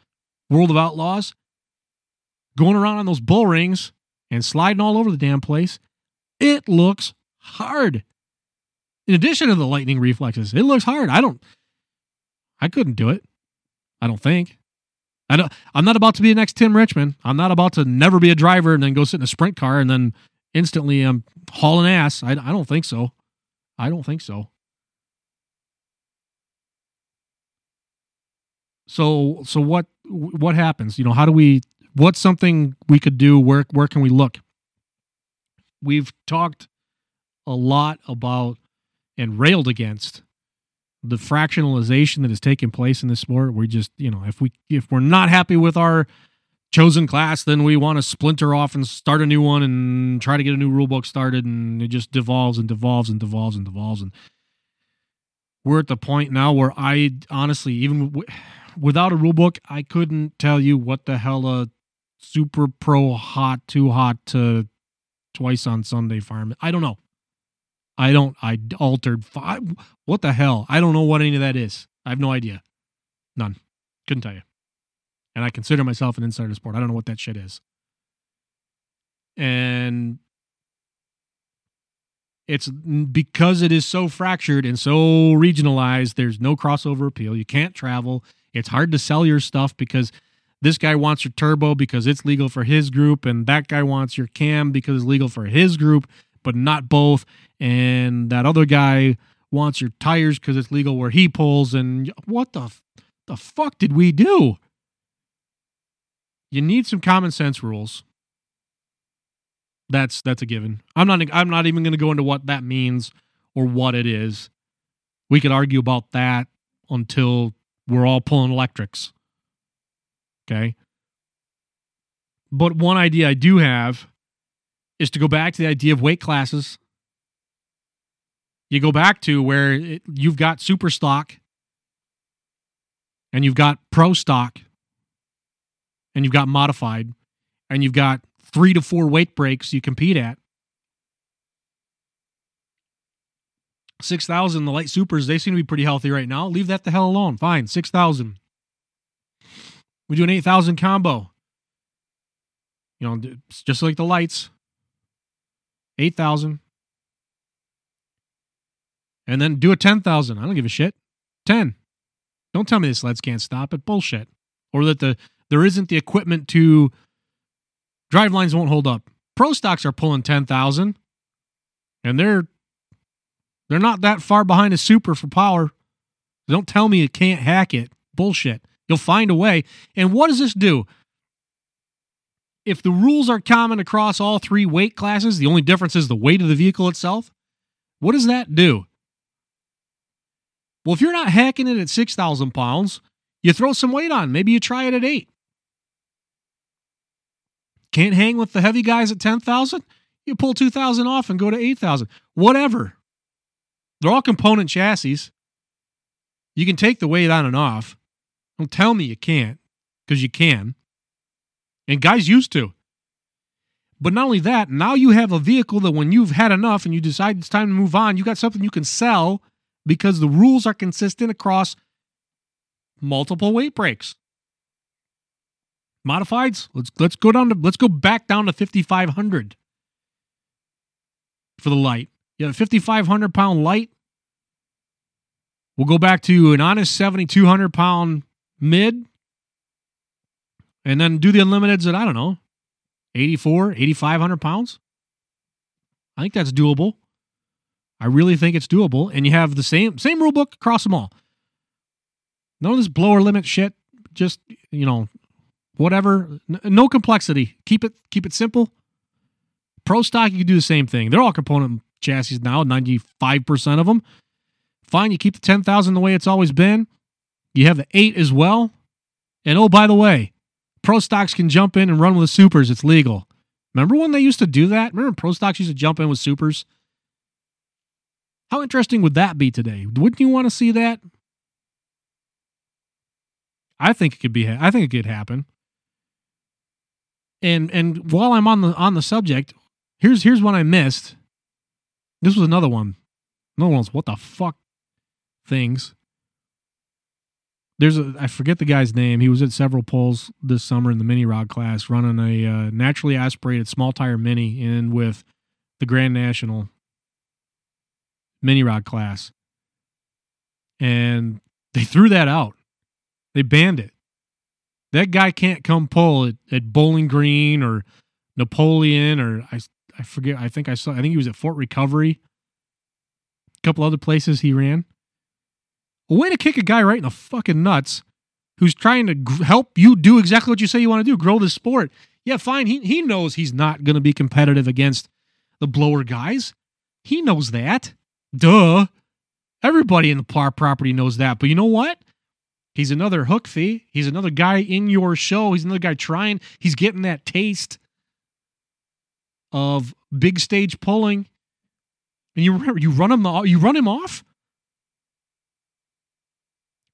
[SPEAKER 6] World of Outlaws, going around on those bull rings and sliding all over the damn place. It looks hard. In addition to the lightning reflexes, it looks hard. I don't, I couldn't do it. I don't think. I don't, I'm not about to be the next Tim Richmond. I'm not about to never be a driver and then go sit in a sprint car and then instantly um, I'm hauling ass. I, I don't think so. I don't think so. So so what what happens? You know, how do we what's something we could do? Where where can we look? We've talked a lot about and railed against the fractionalization that has taken place in this sport. We just, you know, if we if we're not happy with our chosen class, then we want to splinter off and start a new one and try to get a new rule book started, and it just devolves and devolves and devolves and devolves. And we're at the point now where I honestly, even w- without a rule book, I couldn't tell you what the hell a super pro hot, too hot to twice on Sunday farm. I don't know. I don't. I altered five. What the hell? I don't know what any of that is. I have no idea. None. Couldn't tell you. And I consider myself an insider sport. I don't know what that shit is. And it's because it is so fractured and so regionalized, there's no crossover appeal. You can't travel. It's hard to sell your stuff because this guy wants your turbo because it's legal for his group, and that guy wants your cam because it's legal for his group, but not both. And that other guy wants your tires because it's legal where he pulls. And what the the fuck did we do? You need some common sense rules. That's that's a given. I'm not I'm not even going to go into what that means or what it is. We could argue about that until we're all pulling electrics. Okay? But one idea I do have is to go back to the idea of weight classes. You go back to where it, you've got super stock and you've got pro stock and you've got modified and you've got three to four weight breaks you compete at. 6,000, the light supers, they seem to be pretty healthy right now. Leave that the hell alone. Fine, 6,000. We do an 8,000 combo. You know, just like the lights. 8,000. And then do a 10,000. I don't give a shit. 10. Don't tell me the sleds can't stop it. Bullshit. Or that the there isn't the equipment to drive lines won't hold up. Pro stocks are pulling 10,000 and they're they're not that far behind a super for power. Don't tell me you can't hack it. Bullshit. You'll find a way. And what does this do? If the rules are common across all three weight classes, the only difference is the weight of the vehicle itself. What does that do? Well, if you're not hacking it at 6,000 pounds, you throw some weight on. Maybe you try it at eight. Can't hang with the heavy guys at 10,000? You pull 2,000 off and go to 8,000. Whatever. They're all component chassis. You can take the weight on and off. Don't tell me you can't, because you can. And guys used to. But not only that, now you have a vehicle that when you've had enough and you decide it's time to move on, you got something you can sell because the rules are consistent across multiple weight breaks. Modifieds, let's let's go down to let's go back down to 5500 for the light. You have a 5500 pound light. We'll go back to an honest 7200 pound mid and then do the unlimiteds at I don't know 84, 8500 pounds. I think that's doable. I really think it's doable, and you have the same same rule book across them all. None of this blower limit shit. Just you know, whatever. No complexity. Keep it keep it simple. Pro stock, you can do the same thing. They're all component chassis now. Ninety five percent of them. Fine. You keep the ten thousand the way it's always been. You have the eight as well. And oh, by the way, pro stocks can jump in and run with the supers. It's legal. Remember when they used to do that? Remember pro stocks used to jump in with supers? How interesting would that be today? Wouldn't you want to see that? I think it could be. I think it could happen. And and while I'm on the on the subject, here's here's one I missed. This was another one. Another one's what the fuck things. There's a I forget the guy's name. He was at several polls this summer in the mini rod class, running a uh, naturally aspirated small tire mini in with the Grand National mini rod class. And they threw that out. They banned it. That guy can't come pull at, at Bowling Green or Napoleon or I I forget. I think I saw. I think he was at Fort Recovery. A couple other places he ran. Way to kick a guy right in the fucking nuts, who's trying to help you do exactly what you say you want to do, grow the sport. Yeah, fine. He he knows he's not going to be competitive against the blower guys. He knows that. Duh. Everybody in the par property knows that. But you know what? He's another hook fee. He's another guy in your show. He's another guy trying. He's getting that taste of big stage pulling. And you you run him you run him off.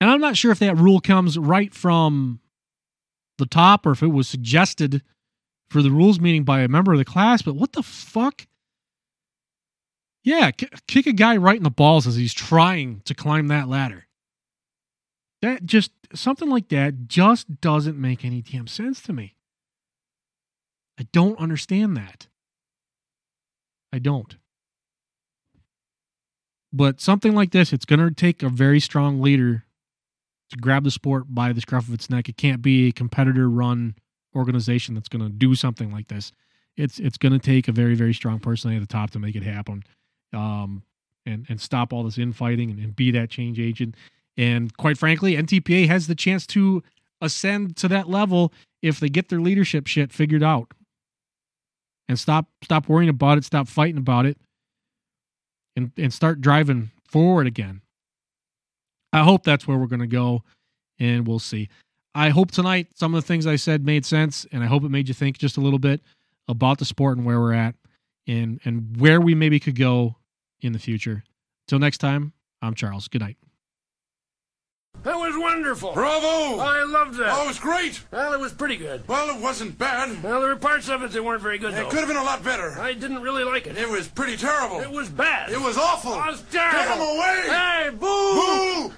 [SPEAKER 6] And I'm not sure if that rule comes right from the top or if it was suggested for the rules meeting by a member of the class, but what the fuck? Yeah, kick a guy right in the balls as he's trying to climb that ladder. That just, something like that just doesn't make any damn sense to me. I don't understand that. I don't. But something like this, it's going to take a very strong leader to grab the sport by the scruff of its neck. It can't be a competitor run organization that's going to do something like this. It's it's going to take a very very strong personality at the top to make it happen, um, and and stop all this infighting and, and be that change agent. And quite frankly, NTPA has the chance to ascend to that level if they get their leadership shit figured out and stop stop worrying about it, stop fighting about it, and and start driving forward again. I hope that's where we're going to go, and we'll see. I hope tonight some of the things I said made sense, and I hope it made you think just a little bit about the sport and where we're at, and and where we maybe could go in the future. Till next time, I'm Charles. Good night.
[SPEAKER 9] That was wonderful.
[SPEAKER 10] Bravo!
[SPEAKER 9] I loved that.
[SPEAKER 10] Oh, it was great.
[SPEAKER 9] Well, it was pretty good.
[SPEAKER 10] Well, it wasn't bad.
[SPEAKER 9] Well, there were parts of it that weren't very good,
[SPEAKER 10] It
[SPEAKER 9] though.
[SPEAKER 10] could have been a lot better.
[SPEAKER 9] I didn't really like it.
[SPEAKER 10] It was pretty terrible.
[SPEAKER 9] It was bad.
[SPEAKER 10] It was awful.
[SPEAKER 9] It was terrible.
[SPEAKER 10] Get him away!
[SPEAKER 9] Hey, boo!
[SPEAKER 10] Boo!